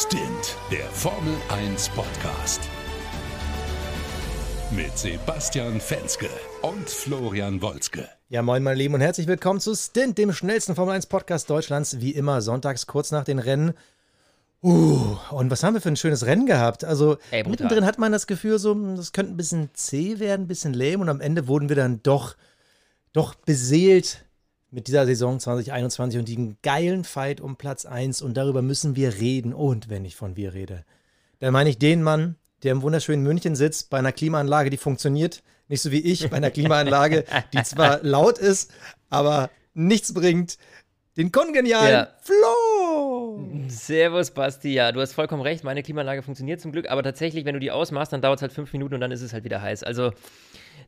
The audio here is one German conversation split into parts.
Stint, der Formel 1 Podcast. Mit Sebastian Fenske und Florian Wolzke. Ja, moin, meine Lieben, und herzlich willkommen zu Stint, dem schnellsten Formel 1 Podcast Deutschlands. Wie immer, sonntags kurz nach den Rennen. Uh, und was haben wir für ein schönes Rennen gehabt? Also, Ey, mittendrin hat man das Gefühl, so, hm, das könnte ein bisschen zäh werden, ein bisschen lame. Und am Ende wurden wir dann doch, doch beseelt mit dieser Saison 2021 und den geilen Fight um Platz 1. Und darüber müssen wir reden. Und wenn ich von wir rede, dann meine ich den Mann, der im wunderschönen München sitzt, bei einer Klimaanlage, die funktioniert. Nicht so wie ich, bei einer Klimaanlage, die zwar laut ist, aber nichts bringt. Den kongenialen Ja. Flo! Servus, Basti. Ja, du hast vollkommen recht. Meine Klimaanlage funktioniert zum Glück. Aber tatsächlich, wenn du die ausmachst, dann dauert es halt fünf Minuten und dann ist es halt wieder heiß. Also,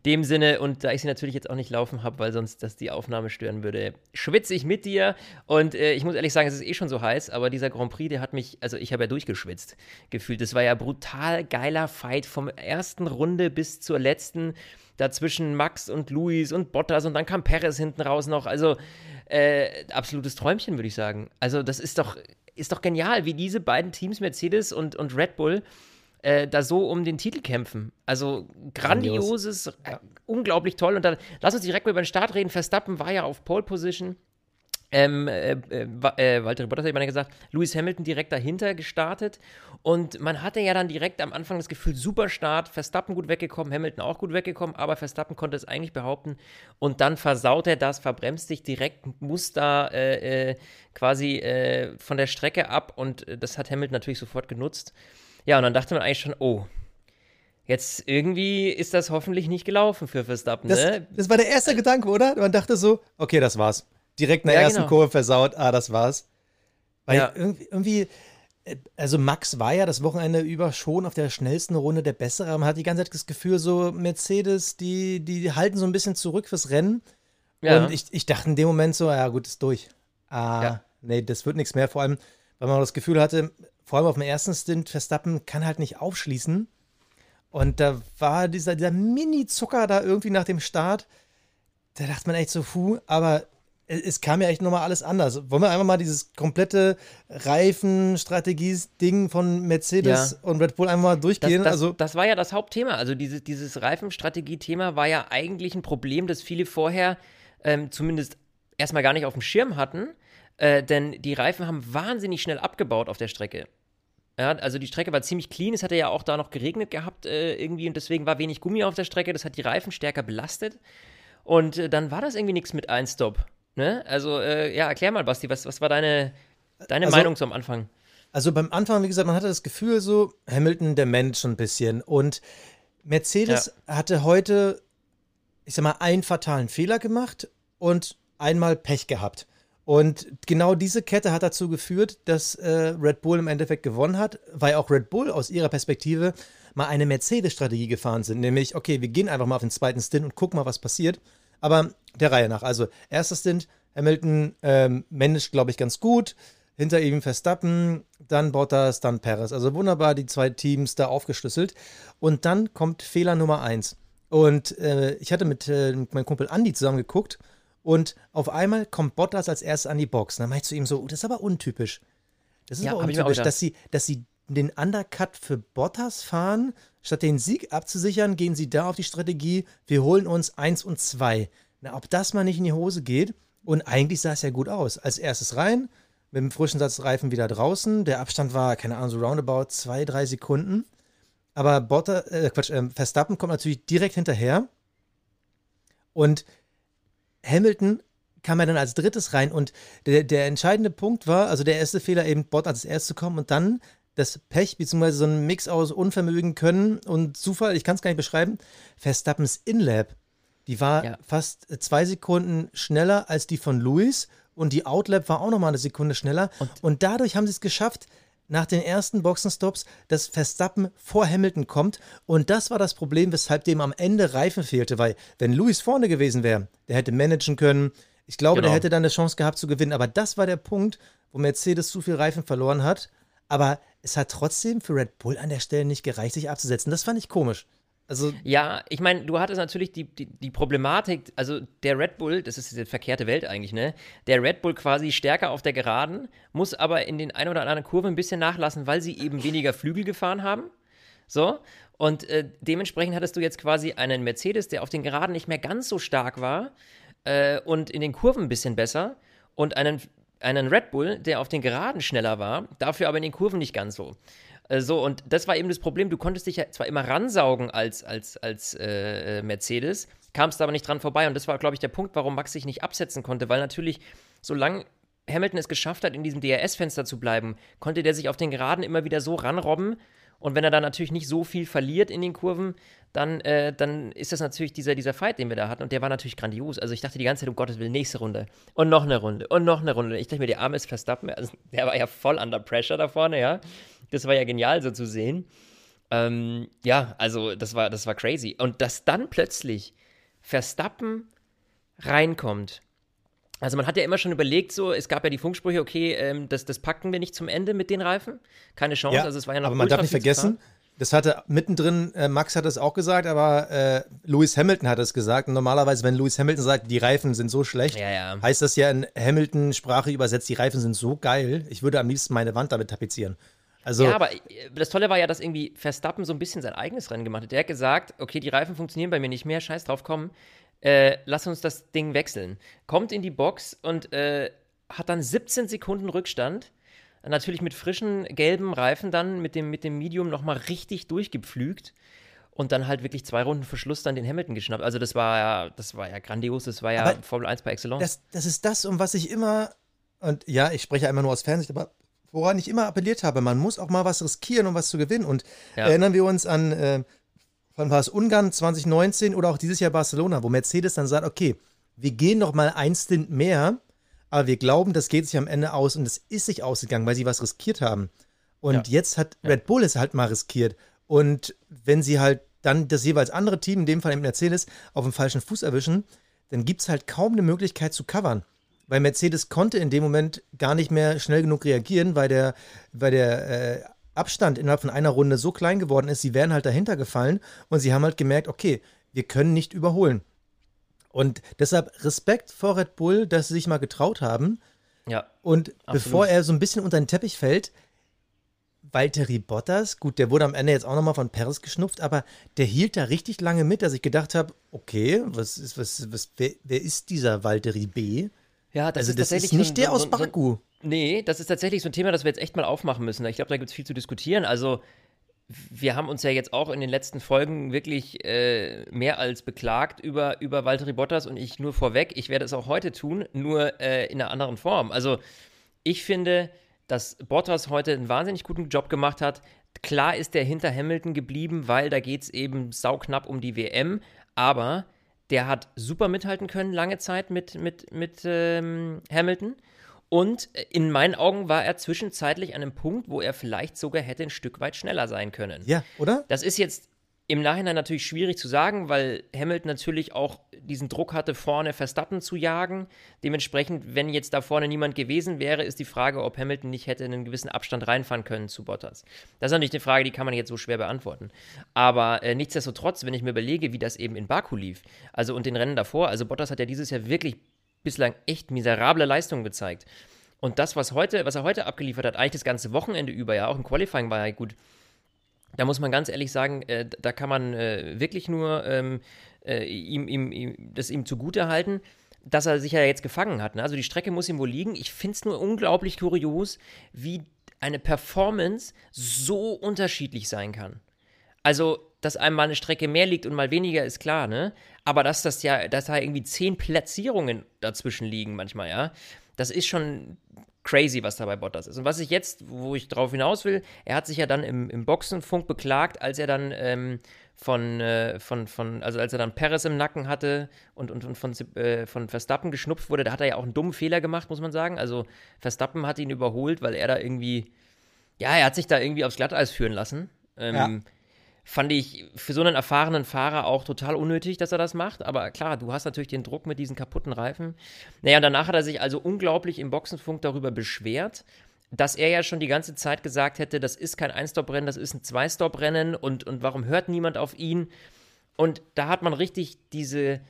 dem Sinne, und da ich sie natürlich jetzt auch nicht laufen habe, weil sonst das die Aufnahme stören würde, schwitze ich mit dir. Und äh, ich muss ehrlich sagen, es ist eh schon so heiß, aber dieser Grand Prix, der hat mich, also ich habe ja durchgeschwitzt gefühlt. Das war ja brutal geiler Fight vom ersten Runde bis zur letzten. Dazwischen Max und Luis und Bottas und dann kam Perez hinten raus noch. Also äh, absolutes Träumchen, würde ich sagen. Also, das ist doch, ist doch genial, wie diese beiden Teams, Mercedes und, und Red Bull, äh, da so um den Titel kämpfen. Also grandioses, äh, unglaublich toll. Und dann lass uns direkt mal über den Start reden. Verstappen war ja auf Pole Position. Ähm, äh, äh, äh, Walter Bottas hat meine gesagt, Lewis Hamilton direkt dahinter gestartet und man hatte ja dann direkt am Anfang das Gefühl, super Start, Verstappen gut weggekommen, Hamilton auch gut weggekommen, aber Verstappen konnte es eigentlich behaupten und dann versaut er das, verbremst sich direkt, muss da äh, äh, quasi äh, von der Strecke ab und das hat Hamilton natürlich sofort genutzt. Ja, und dann dachte man eigentlich schon, oh, jetzt irgendwie ist das hoffentlich nicht gelaufen für Verstappen, Das, ne? das war der erste Gedanke, oder? Man dachte so, okay, das war's. Direkt in der Ja, ersten genau. Kurve versaut, ah, das war's. Weil Ja. irgendwie, irgendwie, äh, also Max war ja das Wochenende über schon auf der schnellsten Runde der Bessere. Man hat die ganze Zeit das Gefühl, so Mercedes, die, die halten so ein bisschen zurück fürs Rennen. Ja. Und ich, ich dachte in dem Moment so, ja gut, ist durch. Ah, nee, das wird nichts mehr. Vor allem, weil man das Gefühl hatte, vor allem auf dem ersten Stint, Verstappen kann halt nicht aufschließen. Und da war dieser, dieser Mini-Zucker da irgendwie nach dem Start. Da dachte man echt so, puh, aber es, kam ja echt nochmal alles anders. Wollen wir einfach mal dieses komplette Reifenstrategies-Ding von Mercedes Ja. und Red Bull einfach mal Das, durchgehen? das, also, das war ja das Hauptthema. Also diese, dieses Reifenstrategie-Thema war ja eigentlich ein Problem, das viele vorher ähm, zumindest erstmal gar nicht auf dem Schirm hatten. Äh, denn die Reifen haben wahnsinnig schnell abgebaut auf der Strecke. Ja, also die Strecke war ziemlich clean. Es hatte ja auch da noch geregnet gehabt äh, irgendwie und deswegen war wenig Gummi auf der Strecke. Das hat die Reifen stärker belastet. Und äh, dann war das irgendwie nichts mit Einstop. Ne? Also, äh, ja, erklär mal, Basti, was, was war deine, deine Also- Meinung zum Anfang? Also beim Anfang, wie gesagt, man hatte das Gefühl so, Hamilton, der schon ein bisschen. Und Mercedes hatte heute, ich sag mal, einen fatalen Fehler gemacht und einmal Pech gehabt. Und genau diese Kette hat dazu geführt, dass äh, Red Bull im Endeffekt gewonnen hat, weil auch Red Bull aus ihrer Perspektive mal eine Mercedes-Strategie gefahren sind. Nämlich, okay, wir gehen einfach mal auf den zweiten Stint und gucken mal, was passiert. Aber der Reihe nach. Also, erster Stint, Hamilton ähm, managt, glaube ich, ganz gut. Hinter ihm Verstappen, dann Bottas, dann Perez. Also wunderbar die zwei Teams da aufgeschlüsselt. Und dann kommt Fehler Nummer eins. Und äh, ich hatte mit, äh, mit meinem Kumpel Andy zusammen geguckt und auf einmal kommt Bottas als erstes an die Box. Und dann ich zu ihm so, oh, das ist aber untypisch. Das ist Ja, aber untypisch, dass sie, dass sie den Undercut für Bottas fahren, statt den Sieg abzusichern, gehen sie da auf die Strategie, wir holen uns eins und zwei. Na, ob das mal nicht in die Hose geht. Und eigentlich sah es ja gut aus. Als erstes rein, mit dem frischen Satz Reifen wieder draußen. Der Abstand war, keine Ahnung, so roundabout zwei, drei Sekunden. Aber Botta, äh, Quatsch, ähm, Verstappen kommt natürlich direkt hinterher. Und Hamilton kam ja dann als drittes rein. Und der, der entscheidende Punkt war, also der erste Fehler eben, Bottas als erstes zu kommen und dann das Pech, beziehungsweise so ein Mix aus Unvermögen können und Zufall, ich kann es gar nicht beschreiben, Verstappens Inlap, die war Ja. fast zwei Sekunden schneller als die von Lewis und die Outlap war auch nochmal eine Sekunde schneller. Und, dadurch haben sie es geschafft, nach den ersten Boxenstops, dass Verstappen vor Hamilton kommt. Und das war das Problem, weshalb dem am Ende Reifen fehlte, weil wenn Lewis vorne gewesen wäre, der hätte managen können. Ich glaube, der Genau. hätte dann eine Chance gehabt zu gewinnen. Aber das war der Punkt, wo Mercedes zu viel Reifen verloren hat. Aber es hat trotzdem für Red Bull an der Stelle nicht gereicht, sich abzusetzen. Das fand ich komisch. Also ja, ich meine, du hattest natürlich die, die, die, Problematik, also der Red Bull, das ist diese verkehrte Welt eigentlich, ne? Der Red Bull quasi stärker auf der Geraden, muss aber in den ein oder anderen Kurven ein bisschen nachlassen, weil sie eben weniger Flügel gefahren haben. So. Und äh, dementsprechend hattest du jetzt quasi einen Mercedes, der auf den Geraden nicht mehr ganz so stark war äh, und in den Kurven ein bisschen besser und einen, einen Red Bull, der auf den Geraden schneller war, dafür aber in den Kurven nicht ganz so. Äh, so, und das war eben das Problem. Du konntest dich ja zwar immer ransaugen als, als, als äh, äh Mercedes, kamst aber nicht dran vorbei. Und das war, glaube ich, der Punkt, warum Max sich nicht absetzen konnte, weil natürlich, solange Hamilton es geschafft hat, in diesem DRS-Fenster zu bleiben, konnte der sich auf den Geraden immer wieder so ranrobben. Und wenn er dann natürlich nicht so viel verliert in den Kurven, dann, äh, dann ist das natürlich dieser, dieser Fight, den wir da hatten. Und der war natürlich grandios. Also ich dachte die ganze Zeit, um Gottes Willen, nächste Runde. Und noch eine Runde. Und noch eine Runde. Ich dachte mir, der Arm ist Verstappen. Also, der war ja voll under pressure da vorne, ja. Das war ja genial so zu sehen. Ähm, ja, also das war, das war crazy. Und dass dann plötzlich Verstappen reinkommt. Also man hat ja immer schon überlegt, so, es gab ja die Funksprüche, okay, ähm, das, das packen wir nicht zum Ende mit den Reifen. Keine Chance, ja, also es war ja noch Aber man darf nicht vergessen, das hatte mittendrin, äh, Max hat es auch gesagt, aber äh, Lewis Hamilton hat es gesagt. Und normalerweise, wenn Lewis Hamilton sagt, die Reifen sind so schlecht, ja, ja. heißt das ja in Hamilton-Sprache übersetzt, die Reifen sind so geil, ich würde am liebsten meine Wand damit tapezieren. Also, ja, aber äh, das Tolle war ja, dass irgendwie Verstappen so ein bisschen sein eigenes Rennen gemacht hat. Der hat gesagt, okay, die Reifen funktionieren bei mir nicht mehr, scheiß drauf, komm, äh, lass uns das Ding wechseln. Kommt in die Box und äh, hat dann 17 Sekunden Rückstand. Natürlich mit frischen gelben Reifen dann mit dem, mit dem Medium nochmal richtig durchgepflügt und dann halt wirklich zwei Runden Verschluss dann den Hamilton geschnappt. Also das war ja, das war ja grandios, das war ja aber Formel 1 bei Excellence. Das, das ist das, um was ich immer, und ja, ich spreche ja immer nur aus Fernsehen, aber woran ich immer appelliert habe, man muss auch mal was riskieren, um was zu gewinnen. Und ja. erinnern wir uns an, äh, wann war es, Ungarn 2019 oder auch dieses Jahr Barcelona, wo Mercedes dann sagt, okay, wir gehen noch mal ein Stint mehr, aber wir glauben, das geht sich am Ende aus und es ist sich ausgegangen, weil sie was riskiert haben. Und ja. jetzt hat Red Bull es halt mal riskiert. Und wenn sie halt dann das jeweils andere Team, in dem Fall im Mercedes, auf dem falschen Fuß erwischen, dann gibt es halt kaum eine Möglichkeit zu covern weil Mercedes konnte in dem Moment gar nicht mehr schnell genug reagieren, weil der, weil der äh, Abstand innerhalb von einer Runde so klein geworden ist, sie wären halt dahinter gefallen und sie haben halt gemerkt, okay, wir können nicht überholen. Und deshalb Respekt vor Red Bull, dass sie sich mal getraut haben. Ja. Und absolut. bevor er so ein bisschen unter den Teppich fällt, Valtteri Bottas, gut, der wurde am Ende jetzt auch nochmal von Perez geschnupft, aber der hielt da richtig lange mit, dass ich gedacht habe, okay, was ist, was, was, wer, wer ist dieser Valtteri B? Ja, das also ist das tatsächlich ist nicht so, der aus so, Baku. So, nee, das ist tatsächlich so ein Thema, das wir jetzt echt mal aufmachen müssen. Ich glaube, da gibt es viel zu diskutieren. Also, wir haben uns ja jetzt auch in den letzten Folgen wirklich äh, mehr als beklagt über, über Valtteri Bottas und ich nur vorweg. Ich werde es auch heute tun, nur äh, in einer anderen Form. Also, ich finde, dass Bottas heute einen wahnsinnig guten Job gemacht hat. Klar ist der hinter Hamilton geblieben, weil da geht es eben sauknapp um die WM. Aber der hat super mithalten können, lange Zeit mit, mit, mit ähm, Hamilton. Und in meinen Augen war er zwischenzeitlich an einem Punkt, wo er vielleicht sogar hätte ein Stück weit schneller sein können. Ja, oder? Das ist jetzt im Nachhinein natürlich schwierig zu sagen, weil Hamilton natürlich auch diesen Druck hatte, vorne Verstappen zu jagen. Dementsprechend, wenn jetzt da vorne niemand gewesen wäre, ist die Frage, ob Hamilton nicht hätte einen gewissen Abstand reinfahren können zu Bottas. Das ist natürlich eine Frage, die kann man jetzt so schwer beantworten. Aber äh, nichtsdestotrotz, wenn ich mir überlege, wie das eben in Baku lief, also und den Rennen davor, also Bottas hat ja dieses Jahr wirklich bislang echt miserable Leistungen gezeigt. Und das, was heute, was er heute abgeliefert hat, eigentlich das ganze Wochenende über, ja, auch im Qualifying war er gut da muss man ganz ehrlich sagen, äh, da kann man äh, wirklich nur ähm, äh, ihm, ihm, ihm, das ihm zugute halten, dass er sich ja jetzt gefangen hat. Ne? Also die Strecke muss ihm wohl liegen. Ich finde es nur unglaublich kurios, wie eine Performance so unterschiedlich sein kann. Also, dass einem mal eine Strecke mehr liegt und mal weniger, ist klar, ne? Aber dass das ja, dass da irgendwie zehn Platzierungen dazwischen liegen manchmal, ja, das ist schon crazy, was da bei Bottas ist. Und was ich jetzt, wo ich drauf hinaus will, er hat sich ja dann im, im Boxenfunk beklagt, als er dann ähm, von, äh, von, von, also als er dann Perez im Nacken hatte und, und, und von, äh, von Verstappen geschnupft wurde, da hat er ja auch einen dummen Fehler gemacht, muss man sagen. Also Verstappen hat ihn überholt, weil er da irgendwie, ja, er hat sich da irgendwie aufs Glatteis führen lassen. Ähm, ja fand ich für so einen erfahrenen Fahrer auch total unnötig, dass er das macht. Aber klar, du hast natürlich den Druck mit diesen kaputten Reifen. Naja, danach hat er sich also unglaublich im Boxenfunk darüber beschwert, dass er ja schon die ganze Zeit gesagt hätte, das ist kein Einstop-Rennen, das ist ein Zwei-Stop-Rennen und, und warum hört niemand auf ihn? Und da hat man richtig diese,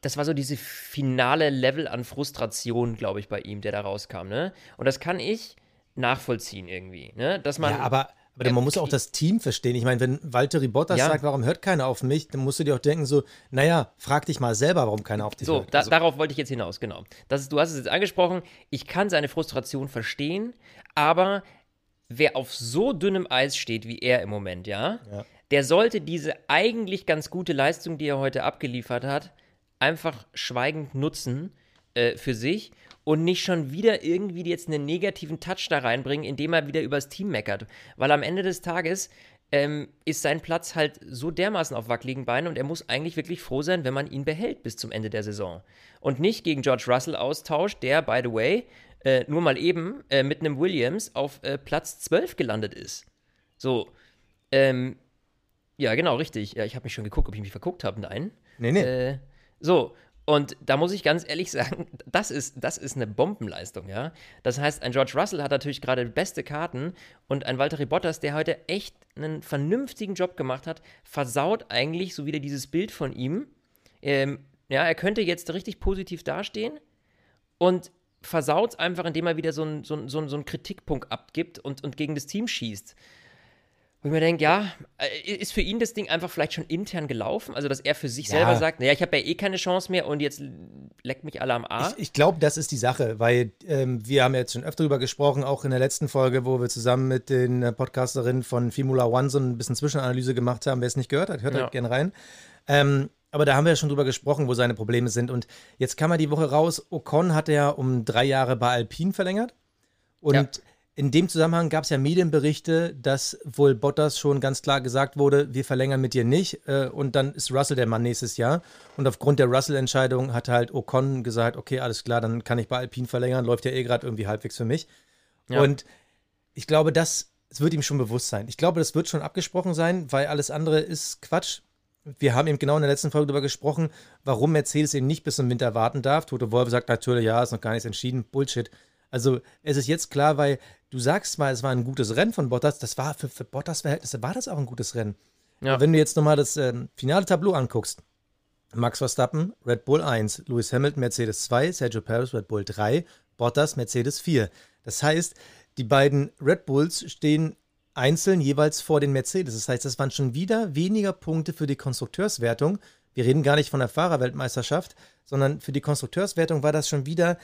das war so diese finale Level an Frustration, glaube ich, bei ihm, der da rauskam, ne? Und das kann ich nachvollziehen irgendwie, ne? Dass man. Ja, aber, aber man muss auch das Team verstehen. Ich meine, wenn Walter Bottas Ja. sagt, warum hört keiner auf mich, dann musst du dir auch denken, so, naja, frag dich mal selber, warum keiner auf dich So, hört. da, Also, darauf wollte ich jetzt hinaus, genau. Das ist, du hast es jetzt angesprochen. Ich kann seine Frustration verstehen, aber wer auf so dünnem Eis steht wie er im Moment, ja, Ja. der sollte diese eigentlich ganz gute Leistung, die er heute abgeliefert hat, einfach schweigend nutzen äh, für sich und nicht schon wieder irgendwie jetzt einen negativen Touch da reinbringen, indem er wieder übers Team meckert. Weil am Ende des Tages ähm, ist sein Platz halt so dermaßen auf wackeligen Beinen und er muss eigentlich wirklich froh sein, wenn man ihn behält bis zum Ende der Saison. Und nicht gegen George Russell austauscht, der, by the way, äh, nur mal eben äh, mit einem Williams auf äh, Platz 12 gelandet ist. So, ähm, ja, genau, richtig. Ja, ich habe mich schon geguckt, ob ich mich verguckt habe. Nein. nee, nee. Äh, so, und da muss ich ganz ehrlich sagen, das ist, das ist eine Bombenleistung, ja. Das heißt, ein George Russell hat natürlich gerade beste Karten und ein Valtteri Bottas, der heute echt einen vernünftigen Job gemacht hat, versaut eigentlich so wieder dieses Bild von ihm. Ähm, ja, er könnte jetzt richtig positiv dastehen und versaut einfach, indem er wieder so einen so so einen Kritikpunkt abgibt und, und gegen das Team schießt. Wo ich mir denke, ja, äh, ist für ihn das Ding einfach vielleicht schon intern gelaufen? Also, dass er für sich Ja. selber sagt, naja, ich habe ja eh keine Chance mehr und jetzt leckt mich alle am Arsch. Ich, ich glaube, das ist die Sache, weil ähm, wir haben ja jetzt schon öfter darüber gesprochen, auch in der letzten Folge, wo wir zusammen mit den äh, Podcasterinnen von Formula One so ein bisschen Zwischenanalyse gemacht haben. Wer es nicht gehört hat, hört Ja. halt gerne rein. Ähm, aber da haben wir ja schon drüber gesprochen, wo seine Probleme sind. Und jetzt kam er die Woche raus, Ocon hat er um drei Jahre bei Alpine verlängert. Und Ja. In dem Zusammenhang gab es ja Medienberichte, dass wohl Bottas schon ganz klar gesagt wurde, wir verlängern mit dir nicht. Äh, und dann ist Russell der Mann nächstes Jahr. Und aufgrund der Russell-Entscheidung hat halt Ocon gesagt, okay, alles klar, dann kann ich bei Alpine verlängern, läuft ja eh gerade irgendwie halbwegs für mich. Ja. Und ich glaube, das, es wird ihm schon bewusst sein. Ich glaube, das wird schon abgesprochen sein, weil alles andere ist Quatsch. Wir haben eben genau in der letzten Folge darüber gesprochen, warum Mercedes eben nicht bis zum Winter warten darf. Tote Wolf sagt natürlich, ja, ist noch gar nichts entschieden. Bullshit. Also es ist jetzt klar, weil du sagst mal, es war ein gutes Rennen von Bottas. Das war für, für Bottas Verhältnisse war das auch ein gutes Rennen. Ja. Wenn du jetzt nochmal das ähm, finale Tableau anguckst, Max Verstappen, Red Bull 1, Lewis Hamilton, Mercedes 2, Sergio Perez, Red Bull 3, Bottas, Mercedes 4. Das heißt, die beiden Red Bulls stehen einzeln jeweils vor den Mercedes. Das heißt, das waren schon wieder weniger Punkte für die Konstrukteurswertung. Wir reden gar nicht von der Fahrerweltmeisterschaft, sondern für die Konstrukteurswertung war das schon wieder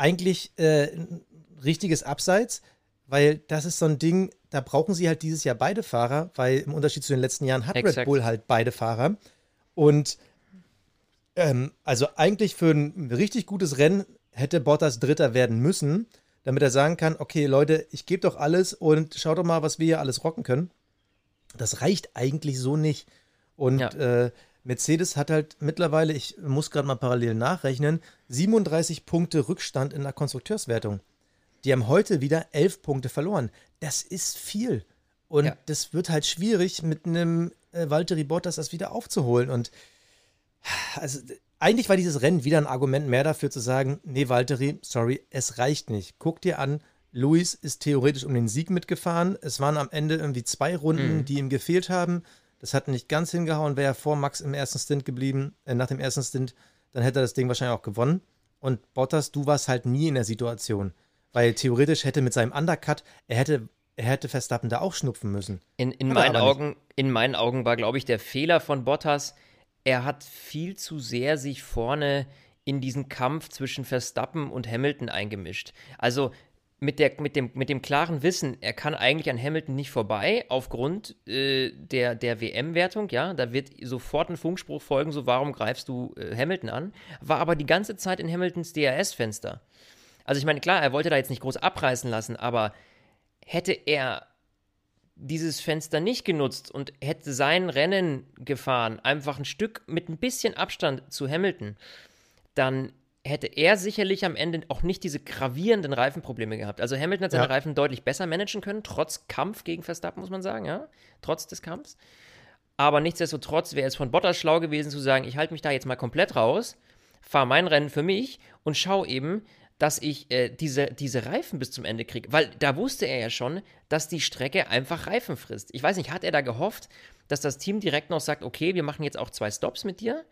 eigentlich äh, ein richtiges Abseits, weil das ist so ein Ding, da brauchen sie halt dieses Jahr beide Fahrer, weil im Unterschied zu den letzten Jahren hat Red Exakt. Bull halt beide Fahrer. Und ähm, also eigentlich für ein richtig gutes Rennen hätte Bottas Dritter werden müssen, damit er sagen kann, okay Leute, ich gebe doch alles und schaut doch mal, was wir hier alles rocken können. Das reicht eigentlich so nicht. Und Ja. äh, Mercedes hat halt mittlerweile, ich muss gerade mal parallel nachrechnen, 37 Punkte Rückstand in der Konstrukteurswertung. Die haben heute wieder 11 Punkte verloren. Das ist viel. Und Ja. das wird halt schwierig, mit einem äh, Valtteri Bottas das wieder aufzuholen. Und also eigentlich war dieses Rennen wieder ein Argument mehr dafür zu sagen, nee, Valtteri, sorry, es reicht nicht. Guck dir an, Luis ist theoretisch um den Sieg mitgefahren. Es waren am Ende irgendwie zwei Runden, Mhm. die ihm gefehlt haben. Das hat nicht ganz hingehauen. Wäre er vor Max im ersten Stint geblieben, äh, nach dem ersten Stint, dann hätte er das Ding wahrscheinlich auch gewonnen. Und Bottas, du warst halt nie in der Situation. Weil theoretisch hätte mit seinem Undercut, er hätte, er hätte Verstappen da auch schnupfen müssen. In, in, meinen nicht. Augen, in meinen Augen war, glaube ich, der Fehler von Bottas, er hat viel zu sehr sich vorne in diesen Kampf zwischen Verstappen und Hamilton eingemischt. Also mit, der, mit, dem, mit dem klaren Wissen, er kann eigentlich an Hamilton nicht vorbei, aufgrund äh, der, der WM-Wertung, ja, da wird sofort ein Funkspruch folgen, so warum greifst du äh, Hamilton an, war aber die ganze Zeit in Hamiltons DRS-Fenster. Also ich meine, klar, er wollte da jetzt nicht groß abreißen lassen, aber hätte er dieses Fenster nicht genutzt und hätte sein Rennen gefahren, einfach ein Stück mit ein bisschen Abstand zu Hamilton, dann hätte er sicherlich am Ende auch nicht diese gravierenden Reifenprobleme gehabt. Also Hamilton hat seine Ja. Reifen deutlich besser managen können, trotz Kampf gegen Verstappen, muss man sagen, ja, trotz des Kampfs. Aber nichtsdestotrotz wäre es von Bottas schlau gewesen zu sagen, ich halte mich da jetzt mal komplett raus, fahre mein Rennen für mich und schau eben, dass ich äh, diese, diese Reifen bis zum Ende kriege. Weil da wusste er ja schon, dass die Strecke einfach Reifen frisst. Ich weiß nicht, hat er da gehofft, dass das Team direkt noch sagt, okay, wir machen jetzt auch zwei Stops mit dir?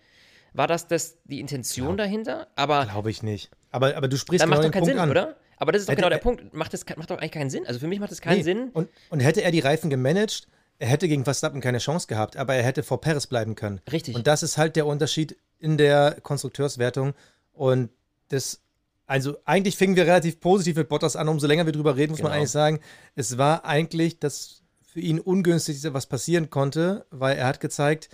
War das, das die Intention Glaub, dahinter? Aber glaube ich nicht. Aber, aber du sprichst dann macht doch keinen Punkt Sinn, an. oder? Aber das ist doch hätte, genau der Punkt. Macht das macht doch eigentlich keinen Sinn. Also für mich macht das keinen nee. Sinn. Und, und hätte er die Reifen gemanagt, er hätte gegen Verstappen keine Chance gehabt, aber er hätte vor Perez bleiben können. Richtig. Und das ist halt der Unterschied in der Konstrukteurswertung. Und das, also eigentlich fingen wir relativ positiv mit Bottas an. Umso länger wir drüber reden, muss genau. man eigentlich sagen, es war eigentlich das für ihn ungünstigste, was passieren konnte, weil er hat gezeigt,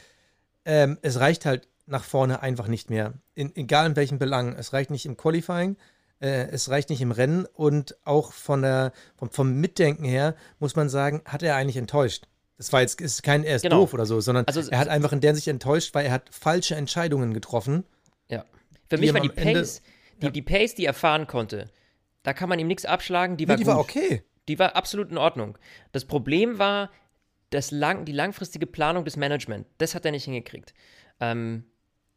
ähm, es reicht halt nach vorne einfach nicht mehr. In, egal in welchen Belangen. Es reicht nicht im Qualifying, äh, es reicht nicht im Rennen und auch von der, vom, vom Mitdenken her muss man sagen, hat er eigentlich enttäuscht. Das war jetzt ist kein er ist genau. doof oder so, sondern also, er hat einfach in der sich enttäuscht, weil er hat falsche Entscheidungen getroffen. Ja. Für mich war die Pace, Ende, die, ja. die Pace, die er fahren konnte, da kann man ihm nichts abschlagen, die war nee, die gut. war okay. Die war absolut in Ordnung. Das Problem war das lang, die langfristige Planung des Management. Das hat er nicht hingekriegt. Ähm,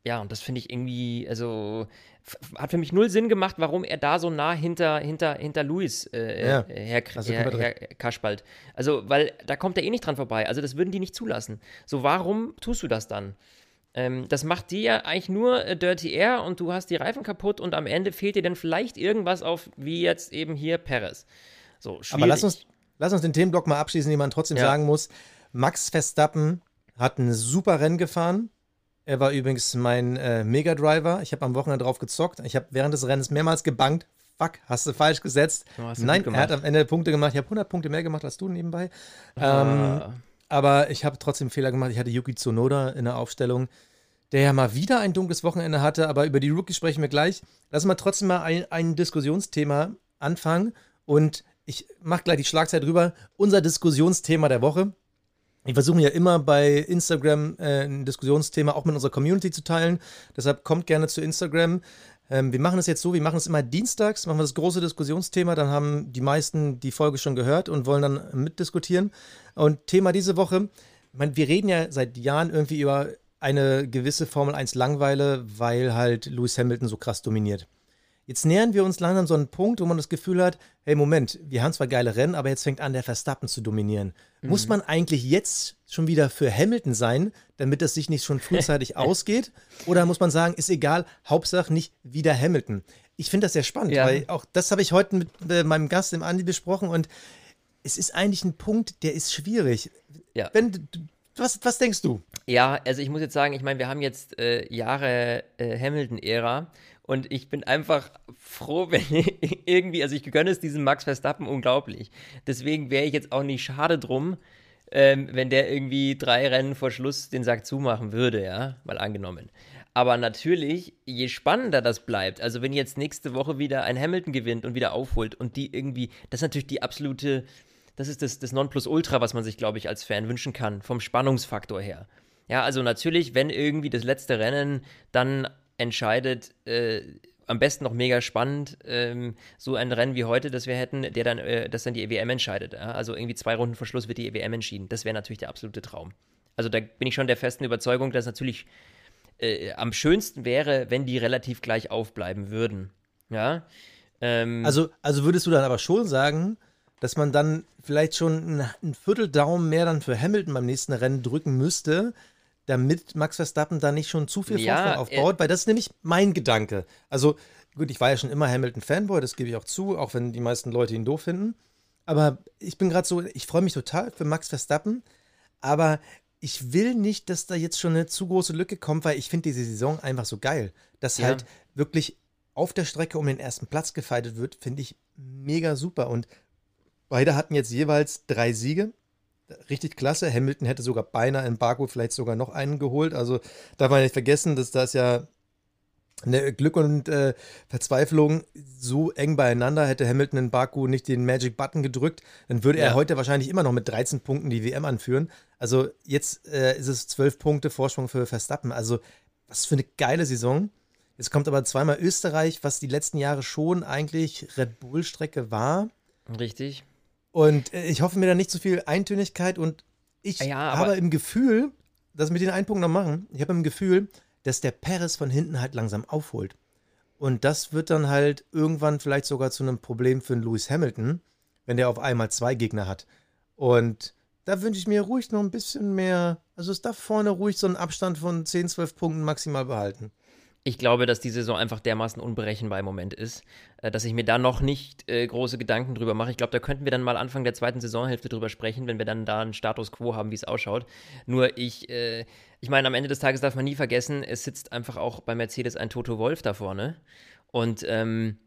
ja, und das finde ich irgendwie, also hat für mich null Sinn gemacht, warum er da so nah hinter, hinter, hinter Luis äh, ja, her, her, her, Kaschbald. Also, weil da kommt er eh nicht dran vorbei. Also, das würden die nicht zulassen. So, warum tust du das dann? Ähm, das macht dir ja eigentlich nur äh, Dirty Air und du hast die Reifen kaputt und am Ende fehlt dir dann vielleicht irgendwas auf, wie jetzt eben hier Perez. So, schwierig. Aber lass uns, lass uns den Themenblock mal abschließen, den man trotzdem ja. sagen muss. Max Verstappen hat ein super Rennen gefahren er war übrigens mein äh, Mega Driver. Ich habe am Wochenende drauf gezockt. Ich habe während des Rennens mehrmals gebankt. Fuck, hast du falsch gesetzt. Du Nein, er hat am Ende Punkte gemacht. Ich habe 100 Punkte mehr gemacht als du nebenbei. Ah. Ähm, aber ich habe trotzdem Fehler gemacht. Ich hatte Yuki Tsunoda in der Aufstellung, der ja mal wieder ein dunkles Wochenende hatte. Aber über die Rookies sprechen wir gleich. Lass mal trotzdem mal ein, ein Diskussionsthema anfangen. Und ich mache gleich die Schlagzeit rüber. Unser Diskussionsthema der Woche wir versuchen ja immer bei Instagram äh, ein Diskussionsthema auch mit unserer Community zu teilen. Deshalb kommt gerne zu Instagram. Ähm, wir machen es jetzt so, wir machen es immer dienstags, machen wir das große Diskussionsthema, dann haben die meisten die Folge schon gehört und wollen dann mitdiskutieren. Und Thema diese Woche, meine, wir reden ja seit Jahren irgendwie über eine gewisse Formel 1 Langweile, weil halt Lewis Hamilton so krass dominiert. Jetzt nähern wir uns langsam so einen Punkt, wo man das Gefühl hat, hey Moment, wir haben zwar geile Rennen, aber jetzt fängt an, der Verstappen zu dominieren. Mhm. Muss man eigentlich jetzt schon wieder für Hamilton sein, damit das sich nicht schon frühzeitig ausgeht? Oder muss man sagen, ist egal, Hauptsache nicht wieder Hamilton? Ich finde das sehr spannend, ja. weil auch das habe ich heute mit äh, meinem Gast im Andi besprochen und es ist eigentlich ein Punkt, der ist schwierig. Ja. Wenn, was, was denkst du? Ja, also ich muss jetzt sagen, ich meine, wir haben jetzt äh, Jahre äh, Hamilton-Ära und ich bin einfach froh, wenn irgendwie, also ich gönne es diesem Max Verstappen unglaublich. Deswegen wäre ich jetzt auch nicht schade drum, ähm, wenn der irgendwie drei Rennen vor Schluss den Sack zumachen würde, ja, mal angenommen. Aber natürlich, je spannender das bleibt, also wenn jetzt nächste Woche wieder ein Hamilton gewinnt und wieder aufholt und die irgendwie, das ist natürlich die absolute, das ist das, das Nonplusultra, was man sich, glaube ich, als Fan wünschen kann, vom Spannungsfaktor her. Ja, also natürlich, wenn irgendwie das letzte Rennen dann entscheidet, äh, am besten noch mega spannend, ähm, so ein Rennen wie heute, das wir hätten, der dann, äh, das dann die EWM entscheidet. Ja? Also irgendwie zwei Runden vor Schluss wird die EWM entschieden. Das wäre natürlich der absolute Traum. Also da bin ich schon der festen Überzeugung, dass natürlich äh, am schönsten wäre, wenn die relativ gleich aufbleiben würden. Ja. Ähm, also, also würdest du dann aber schon sagen, dass man dann vielleicht schon ein Vierteldaumen mehr dann für Hamilton beim nächsten Rennen drücken müsste, damit Max Verstappen da nicht schon zu viel ja, Vorsprung aufbaut, äh, weil das ist nämlich mein Gedanke. Also gut, ich war ja schon immer Hamilton-Fanboy, das gebe ich auch zu, auch wenn die meisten Leute ihn doof finden. Aber ich bin gerade so, ich freue mich total für Max Verstappen, aber ich will nicht, dass da jetzt schon eine zu große Lücke kommt, weil ich finde diese Saison einfach so geil. Dass ja. halt wirklich auf der Strecke um den ersten Platz gefeitet wird, finde ich mega super. Und beide hatten jetzt jeweils drei Siege richtig klasse. Hamilton hätte sogar beinahe in Baku vielleicht sogar noch einen geholt. Also darf man nicht vergessen, dass das ja eine Glück und äh, Verzweiflung so eng beieinander. Hätte Hamilton in Baku nicht den Magic Button gedrückt, dann würde er heute wahrscheinlich immer noch mit 13 Punkten die WM anführen. Also jetzt äh, ist es 12 Punkte Vorsprung für Verstappen. Also was für eine geile Saison. Jetzt kommt aber zweimal Österreich, was die letzten Jahre schon eigentlich Red Bull-Strecke war. Richtig. Und äh, ich hoffe mir da nicht zu viel Eintönigkeit und ich ja, habe im Gefühl, dass wir den einen Punkt noch machen, ich habe im Gefühl, dass der Paris von hinten halt langsam aufholt. Und das wird dann halt irgendwann vielleicht sogar zu einem Problem für einen Lewis Hamilton, wenn der auf einmal zwei Gegner hat. Und da wünsche ich mir ruhig noch ein bisschen mehr. Also es darf vorne ruhig so einen Abstand von 10, 12 Punkten maximal behalten. Ich glaube, dass die Saison einfach dermaßen unberechenbar im Moment ist, äh, dass ich mir da noch nicht äh, große Gedanken drüber mache. Ich glaube, da könnten wir dann mal Anfang der zweiten Saisonhälfte drüber sprechen, wenn wir dann da einen Status quo haben, wie es ausschaut. Nur ich, äh, ich meine, am Ende des Tages darf man nie vergessen, es sitzt einfach auch bei Mercedes ein Toto Wolf da vorne. Und ähm,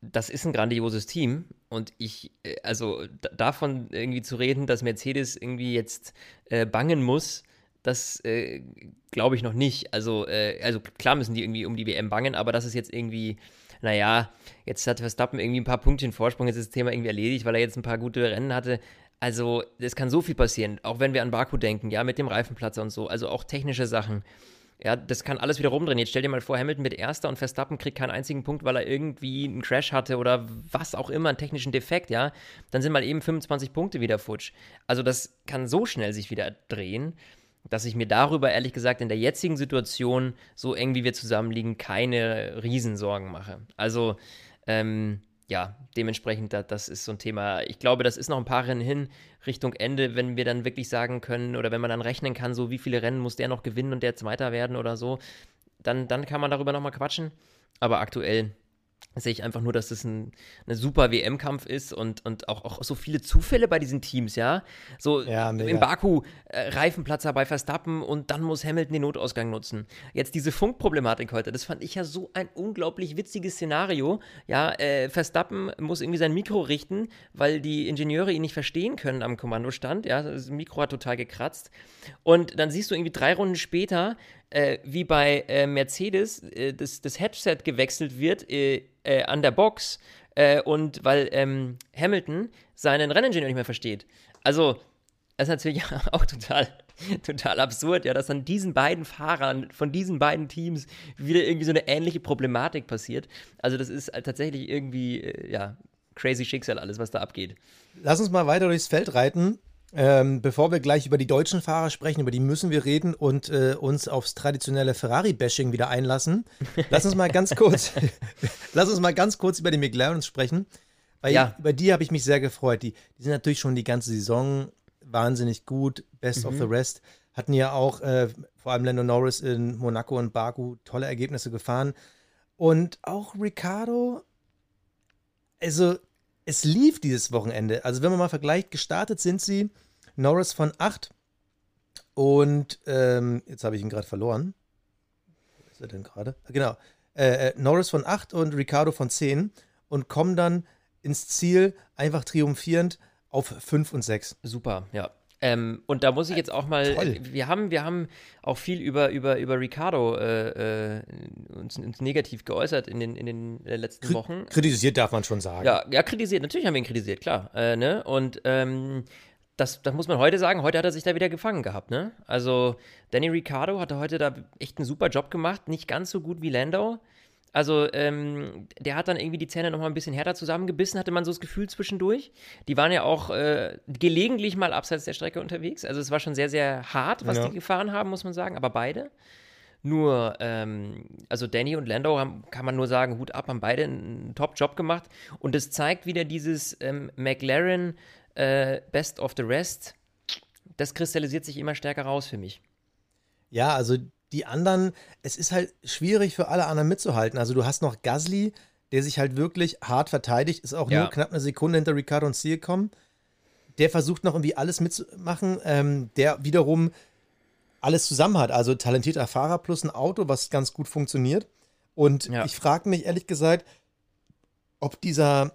das ist ein grandioses Team und ich, äh, also davon irgendwie zu reden, dass Mercedes irgendwie jetzt äh, bangen muss, das äh, glaube ich noch nicht. Also, äh, also klar müssen die irgendwie um die WM bangen, aber das ist jetzt irgendwie, naja, jetzt hat Verstappen irgendwie ein paar Punkte in Vorsprung, jetzt ist das Thema irgendwie erledigt, weil er jetzt ein paar gute Rennen hatte. Also, es kann so viel passieren, auch wenn wir an Baku denken, ja, mit dem Reifenplatzer und so, also auch technische Sachen. Ja, das kann alles wieder rumdrehen. Jetzt stell dir mal vor, Hamilton wird Erster und Verstappen kriegt keinen einzigen Punkt, weil er irgendwie einen Crash hatte oder was auch immer, einen technischen Defekt, ja. Dann sind mal eben 25 Punkte wieder futsch. Also das kann so schnell sich wieder drehen, dass ich mir darüber ehrlich gesagt in der jetzigen Situation, so eng wie wir zusammenliegen, keine Riesensorgen mache. Also, ähm, ja, dementsprechend, das ist so ein Thema. Ich glaube, das ist noch ein paar Rennen hin Richtung Ende, wenn wir dann wirklich sagen können oder wenn man dann rechnen kann, so wie viele Rennen muss der noch gewinnen und der Zweiter werden oder so, dann, dann kann man darüber nochmal quatschen. Aber aktuell sehe ich einfach nur, dass das ein, ein super WM-Kampf ist und, und auch, auch so viele Zufälle bei diesen Teams, ja. So ja, im Baku äh, Reifenplatzer bei Verstappen und dann muss Hamilton den Notausgang nutzen. Jetzt diese Funkproblematik heute, das fand ich ja so ein unglaublich witziges Szenario. Ja, äh, Verstappen muss irgendwie sein Mikro richten, weil die Ingenieure ihn nicht verstehen können am Kommandostand. Ja, das Mikro hat total gekratzt. Und dann siehst du irgendwie drei Runden später, äh, wie bei äh, Mercedes äh, das, das Headset gewechselt wird äh, äh, an der Box äh, und weil ähm, Hamilton seinen Renningenieur nicht mehr versteht. Also, das ist natürlich auch total, total absurd, ja, dass an diesen beiden Fahrern von diesen beiden Teams wieder irgendwie so eine ähnliche Problematik passiert. Also, das ist tatsächlich irgendwie, ja, crazy Schicksal, alles, was da abgeht. Lass uns mal weiter durchs Feld reiten. Ähm, bevor wir gleich über die deutschen Fahrer sprechen, über die müssen wir reden und äh, uns aufs traditionelle Ferrari-Bashing wieder einlassen. Lass uns mal ganz kurz, lass uns mal ganz kurz über die McLarens sprechen. Weil ja. über die habe ich mich sehr gefreut. Die, die, sind natürlich schon die ganze Saison wahnsinnig gut, best mhm. of the rest. Hatten ja auch äh, vor allem Lando Norris in Monaco und Baku tolle Ergebnisse gefahren. Und auch Ricardo, also es lief dieses Wochenende. Also wenn man mal vergleicht, gestartet sind sie Norris von 8 und ähm, jetzt habe ich ihn gerade verloren. Wo ist er denn gerade? Genau. Äh, äh Norris von 8 und Ricardo von 10 und kommen dann ins Ziel einfach triumphierend auf 5 und 6. Super, ja. Ähm, und da muss ich jetzt auch mal, Toll. wir haben, wir haben auch viel über, über, über Ricardo äh, äh, uns, uns, negativ geäußert in den, in den äh, letzten Kri Wochen. Kritisiert darf man schon sagen. Ja, ja kritisiert, natürlich haben wir ihn kritisiert, klar. Äh, ne? Und ähm, das, das muss man heute sagen, heute hat er sich da wieder gefangen gehabt, ne? Also Danny Ricardo hatte heute da echt einen super Job gemacht, nicht ganz so gut wie Landau. Also, ähm, der hat dann irgendwie die Zähne nochmal ein bisschen härter zusammengebissen, hatte man so das Gefühl zwischendurch. Die waren ja auch äh, gelegentlich mal abseits der Strecke unterwegs. Also, es war schon sehr, sehr hart, was ja. die gefahren haben, muss man sagen, aber beide. Nur, ähm, also Danny und Lando haben, kann man nur sagen, Hut ab, haben beide einen Top-Job gemacht. Und es zeigt wieder dieses ähm, McLaren äh, Best of the Rest. Das kristallisiert sich immer stärker raus für mich. Ja, also die anderen, es ist halt schwierig für alle anderen mitzuhalten. Also du hast noch Gasly, der sich halt wirklich hart verteidigt, ist auch ja. nur knapp eine Sekunde hinter Ricardo und Ziel gekommen. Der versucht noch irgendwie alles mitzumachen, ähm, der wiederum alles zusammen hat. Also talentierter Fahrer plus ein Auto, was ganz gut funktioniert. Und ja. ich frage mich ehrlich gesagt, ob dieser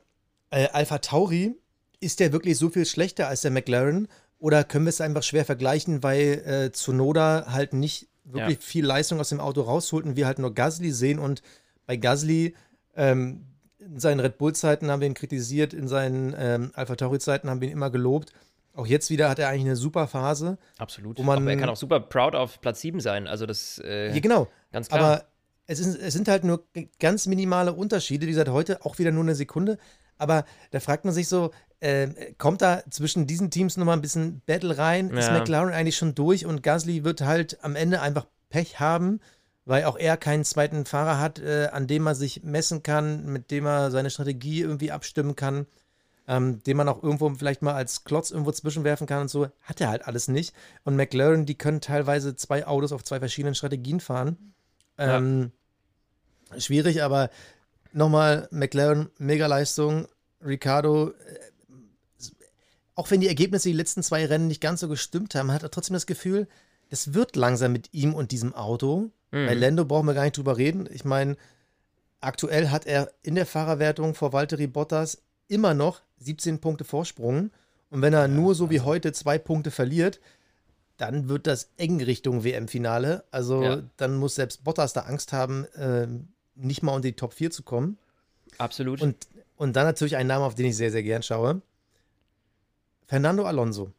äh, Alpha Tauri, ist der wirklich so viel schlechter als der McLaren? Oder können wir es einfach schwer vergleichen, weil äh, Tsunoda halt nicht wirklich ja. viel Leistung aus dem Auto rausholt und wir halt nur Gasly sehen und bei Gasly ähm, in seinen Red Bull-Zeiten haben wir ihn kritisiert, in seinen ähm, Alpha Tauri-Zeiten haben wir ihn immer gelobt. Auch jetzt wieder hat er eigentlich eine super Phase. Absolut. Man, er kann auch super proud auf Platz 7 sein. Also das äh, ja, genau. ganz klar. Aber es, ist, es sind halt nur ganz minimale Unterschiede. Wie gesagt, heute auch wieder nur eine Sekunde. Aber da fragt man sich so, äh, kommt da zwischen diesen Teams nochmal ein bisschen Battle rein? Ja. Ist McLaren eigentlich schon durch und Gasly wird halt am Ende einfach Pech haben weil auch er keinen zweiten Fahrer hat, äh, an dem er sich messen kann, mit dem er seine Strategie irgendwie abstimmen kann, ähm, den man auch irgendwo vielleicht mal als Klotz irgendwo zwischenwerfen kann und so, hat er halt alles nicht. Und McLaren, die können teilweise zwei Autos auf zwei verschiedenen Strategien fahren. Ähm, ja. Schwierig, aber nochmal, McLaren, mega Leistung. Ricardo, äh, auch wenn die Ergebnisse die letzten zwei Rennen nicht ganz so gestimmt haben, hat er trotzdem das Gefühl, es wird langsam mit ihm und diesem Auto. Mhm. Bei Lando brauchen wir gar nicht drüber reden. Ich meine, aktuell hat er in der Fahrerwertung vor Valtteri Bottas immer noch 17 Punkte Vorsprung. Und wenn er ja, nur so wie heute zwei Punkte verliert, dann wird das eng Richtung WM-Finale. Also ja. dann muss selbst Bottas da Angst haben, äh, nicht mal unter die Top 4 zu kommen. Absolut. Und, und dann natürlich ein Name, auf den ich sehr, sehr gern schaue. Fernando Alonso.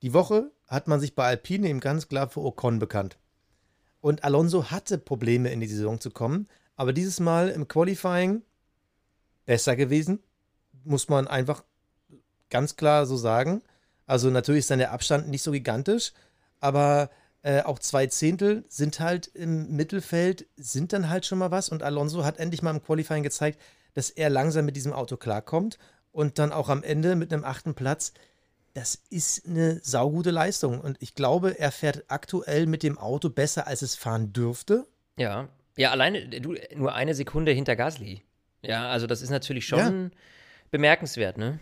Die Woche hat man sich bei Alpine eben ganz klar für Ocon bekannt. Und Alonso hatte Probleme in die Saison zu kommen, aber dieses Mal im Qualifying besser gewesen, muss man einfach ganz klar so sagen. Also natürlich ist dann der Abstand nicht so gigantisch, aber äh, auch zwei Zehntel sind halt im Mittelfeld, sind dann halt schon mal was. Und Alonso hat endlich mal im Qualifying gezeigt, dass er langsam mit diesem Auto klarkommt und dann auch am Ende mit einem achten Platz. Das ist eine saugute Leistung. Und ich glaube, er fährt aktuell mit dem Auto besser, als es fahren dürfte. Ja, ja, alleine du nur eine Sekunde hinter Gasly. Ja, also das ist natürlich schon ja. bemerkenswert, ne?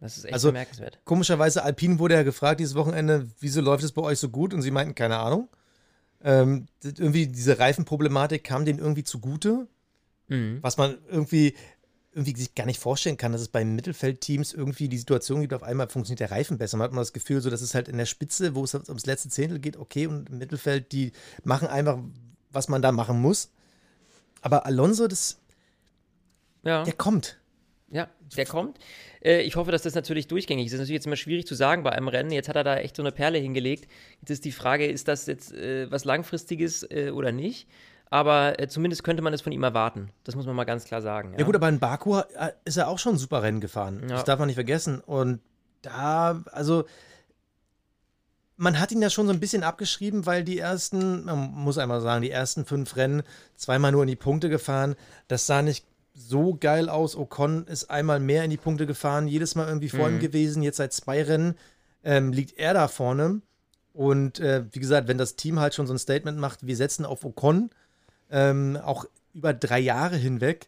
Das ist echt also, bemerkenswert. Komischerweise, Alpine wurde ja gefragt dieses Wochenende, wieso läuft es bei euch so gut? Und sie meinten, keine Ahnung. Ähm, irgendwie diese Reifenproblematik kam denen irgendwie zugute. Mhm. Was man irgendwie, irgendwie sich gar nicht vorstellen kann, dass es bei Mittelfeldteams irgendwie die Situation gibt, auf einmal funktioniert der Reifen besser. Man hat man das Gefühl, so dass es halt in der Spitze, wo es ums letzte Zehntel geht, okay, und im Mittelfeld, die machen einfach, was man da machen muss. Aber Alonso, das ja. Der kommt. Ja, der kommt. Äh, ich hoffe, dass das natürlich durchgängig ist. Das ist natürlich jetzt immer schwierig zu sagen bei einem Rennen. Jetzt hat er da echt so eine Perle hingelegt. Jetzt ist die Frage, ist das jetzt äh, was Langfristiges äh, oder nicht? Aber äh, zumindest könnte man es von ihm erwarten. Das muss man mal ganz klar sagen. Ja, ja gut, aber in Baku äh, ist er auch schon ein super Rennen gefahren. Ja. Das darf man nicht vergessen. Und da, also man hat ihn ja schon so ein bisschen abgeschrieben, weil die ersten, man muss einmal sagen, die ersten fünf Rennen zweimal nur in die Punkte gefahren. Das sah nicht so geil aus. Ocon ist einmal mehr in die Punkte gefahren, jedes Mal irgendwie vor mhm. ihm gewesen. Jetzt seit zwei Rennen ähm, liegt er da vorne. Und äh, wie gesagt, wenn das Team halt schon so ein Statement macht, wir setzen auf Ocon, ähm, auch über drei Jahre hinweg,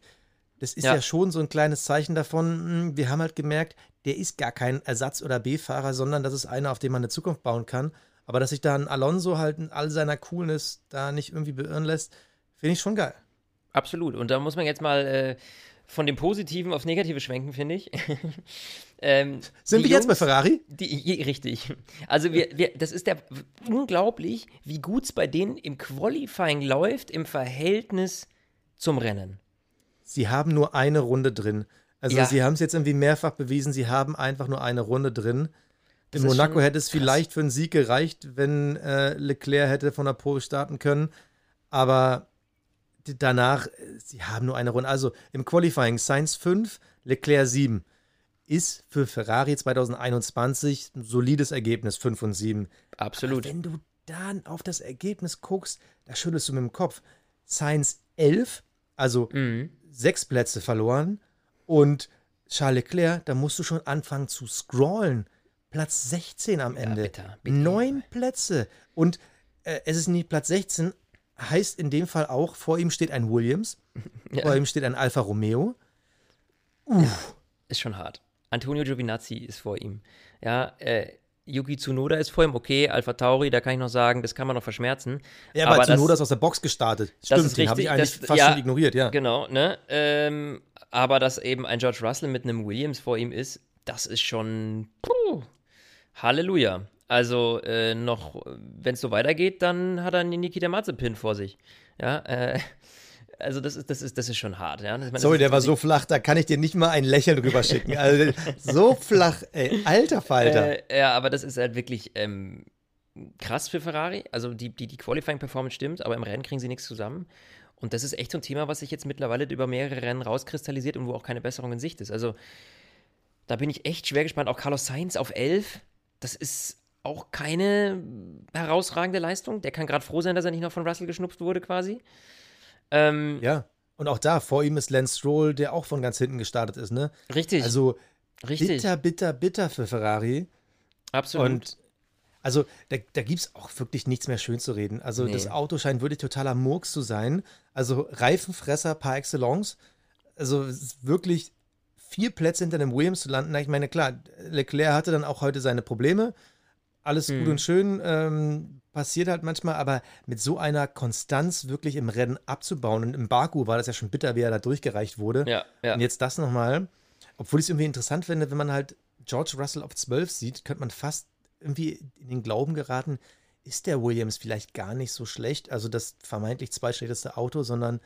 das ist ja. ja. schon so ein kleines Zeichen davon. Hm, wir haben halt gemerkt, der ist gar kein Ersatz- oder B-Fahrer, sondern das ist einer, auf dem man eine Zukunft bauen kann. Aber dass sich da ein Alonso halt in all seiner Coolness da nicht irgendwie beirren lässt, finde ich schon geil. Absolut. Und da muss man jetzt mal äh, von dem Positiven aufs Negative schwenken, finde ich. ähm, Sind wir Jungs, jetzt bei Ferrari? Die, richtig. Also wir, wir, das ist der unglaublich, wie gut es bei denen im Qualifying läuft im Verhältnis zum Rennen. Sie haben nur eine Runde drin. Also ja. sie haben es jetzt irgendwie mehrfach bewiesen, sie haben einfach nur eine Runde drin. In Monaco hätte es krass. vielleicht für einen Sieg gereicht, wenn äh, Leclerc hätte von der Pole starten können. Aber danach, sie haben nur eine Runde. Also im Qualifying Sainz 5, Leclerc 7. Ist für Ferrari 2021 ein solides Ergebnis, 5 und 7. Absolut. Aber wenn du dann auf das Ergebnis guckst, da schüttelst du mit dem Kopf. Sainz 11, also mhm. sechs Plätze verloren. Und Charles Leclerc, da musst du schon anfangen zu scrollen. Platz 16 am Ende. Ja, bitte, bitte. Neun Plätze. Und äh, es ist nicht Platz 16, heißt in dem Fall auch, vor ihm steht ein Williams, ja. vor ihm steht ein Alfa Romeo. Uff. Ist schon hart. Antonio Giovinazzi ist vor ihm. Ja, äh, Yuki Tsunoda ist vor ihm, okay, Alpha Tauri, da kann ich noch sagen, das kann man noch verschmerzen. Ja, aber, aber Tsunoda das, ist aus der Box gestartet. Stimmt, den habe ich eigentlich das, fast ja, schon ignoriert, ja. Genau, ne? Ähm, aber dass eben ein George Russell mit einem Williams vor ihm ist, das ist schon puh, Halleluja. Also äh, noch, wenn es so weitergeht, dann hat er Nikita Mazepin vor sich. Ja, äh, also das ist, das ist, das ist schon hart, ja. Meine, Sorry, der war so flach, da kann ich dir nicht mal ein Lächeln drüber schicken. Also so flach, ey, alter Falter. Äh, ja, aber das ist halt wirklich ähm, krass für Ferrari. Also die, die, die Qualifying-Performance stimmt, aber im Rennen kriegen sie nichts zusammen. Und das ist echt so ein Thema, was sich jetzt mittlerweile über mehrere Rennen rauskristallisiert und wo auch keine Besserung in Sicht ist. Also da bin ich echt schwer gespannt. Auch Carlos Sainz auf 11, das ist auch keine herausragende Leistung. Der kann gerade froh sein, dass er nicht noch von Russell geschnupft wurde, quasi. Ähm, ja, und auch da, vor ihm ist Lance Stroll, der auch von ganz hinten gestartet ist, ne? Richtig. Also Richtig. bitter, bitter, bitter für Ferrari. Absolut. Und also da, da gibt es auch wirklich nichts mehr schön zu reden. Also nee. das Auto scheint wirklich totaler Murks zu sein. Also Reifenfresser par excellence. Also wirklich vier Plätze hinter dem Williams zu landen. Ich meine, klar, Leclerc hatte dann auch heute seine Probleme. Alles hm. gut und schön. Ähm, passiert halt manchmal, aber mit so einer Konstanz wirklich im Rennen abzubauen. Und im Baku war das ja schon bitter, wie er da durchgereicht wurde. Ja, ja. Und jetzt das nochmal. Obwohl ich es irgendwie interessant finde, wenn man halt George Russell auf 12 sieht, könnte man fast irgendwie in den Glauben geraten, ist der Williams vielleicht gar nicht so schlecht, also das vermeintlich zweischlechteste Auto, sondern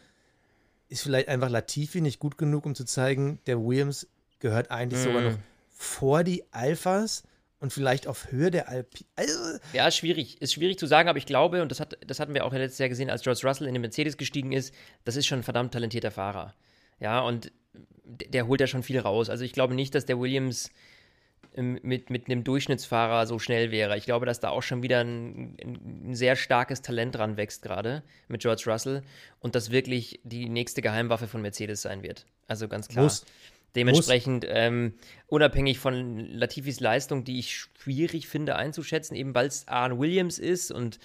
ist vielleicht einfach Latifi nicht gut genug, um zu zeigen, der Williams gehört eigentlich mm. sogar noch vor die Alphas und vielleicht auf Höhe der Alpi. Also ja, schwierig. Ist schwierig zu sagen, aber ich glaube, und das, hat, das hatten wir auch letztes Jahr gesehen, als George Russell in den Mercedes gestiegen ist, das ist schon ein verdammt talentierter Fahrer. Ja, und der holt ja schon viel raus. Also ich glaube nicht, dass der Williams mit, mit einem Durchschnittsfahrer so schnell wäre. Ich glaube, dass da auch schon wieder ein, ein sehr starkes Talent dran wächst, gerade mit George Russell und das wirklich die nächste Geheimwaffe von Mercedes sein wird. Also ganz klar. Muss. Dementsprechend, ähm, unabhängig von Latifis Leistung, die ich schwierig finde einzuschätzen, eben weil es Aaron Williams ist und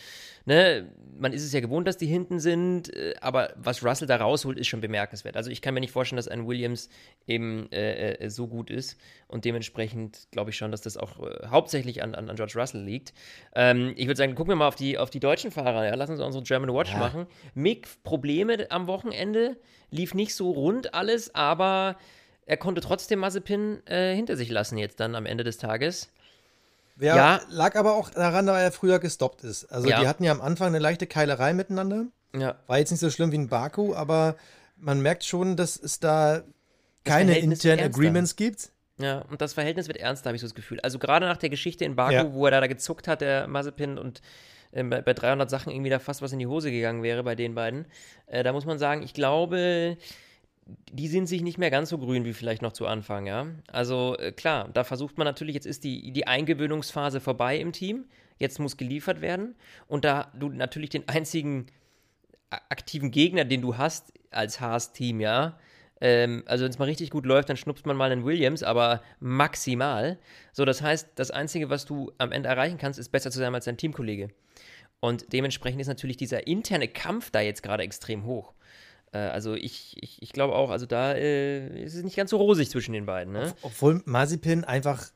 ne, man ist es ja gewohnt, dass die hinten sind, äh, aber was Russell da rausholt, ist schon bemerkenswert. Also ich kann mir nicht vorstellen, dass ein Williams eben äh, äh, so gut ist und dementsprechend glaube ich schon, dass das auch äh, hauptsächlich an, an, an, George Russell liegt. Ähm, ich würde sagen, gucken wir mal auf die, auf die deutschen Fahrer. Ja? Lass uns unsere German Watch ja. machen. Mick, Probleme am Wochenende, lief nicht so rund alles, aber er konnte trotzdem Mazepin äh, hinter sich lassen jetzt dann am Ende des Tages. Ja, ja, lag aber auch daran, dass er früher gestoppt ist. Also ja. die hatten ja am Anfang eine leichte Keilerei miteinander. Ja. War jetzt nicht so schlimm wie in Baku, aber man merkt schon, dass es da keine internen Agreements gibt. Ja, und das Verhältnis wird ernster, habe ich so das Gefühl. Also gerade nach der Geschichte in Baku, ja. wo er da, da gezuckt hat, der Mazepin, und äh, bei, bei 300 Sachen irgendwie da fast was in die Hose gegangen wäre bei den beiden, äh, da muss man sagen, ich glaube, die sind sich nicht mehr ganz so grün wie vielleicht noch zu Anfang, ja. Also äh, klar, da versucht man natürlich, jetzt ist die, die Eingewöhnungsphase vorbei im Team, jetzt muss geliefert werden und da du natürlich den einzigen aktiven Gegner, den du hast als Haas-Team, ja, ähm, also wenn es mal richtig gut läuft, dann schnupst man mal einen Williams, aber maximal. So, das heißt, das Einzige, was du am Ende erreichen kannst, ist besser zu sein als dein Teamkollege. Und dementsprechend ist natürlich dieser interne Kampf da jetzt gerade extrem hoch. Äh, also ich, ich, ich glaube auch, also da äh, ist es nicht ganz so rosig zwischen den beiden. Ne? Obwohl Mazepin einfach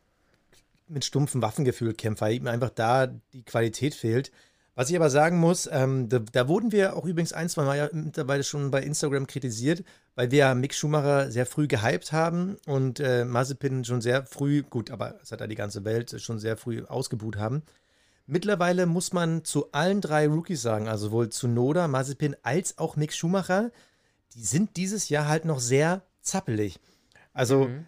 mit stumpfem Waffengefühl kämpft, weil ihm einfach da die Qualität fehlt. Was ich aber sagen muss, ähm, da, da, wurden wir auch übrigens ein, zwei Mal ja mittlerweile schon bei Instagram kritisiert, weil wir Mick Schumacher sehr früh gehypt haben und äh, Mazepin schon sehr früh, gut, aber es hat ja die ganze Welt schon sehr früh ausgebuht haben. Mittlerweile muss man zu allen drei Rookies sagen, also sowohl zu Noda, Mazepin als auch Mick Schumacher, die sind dieses Jahr halt noch sehr zappelig. Also mhm.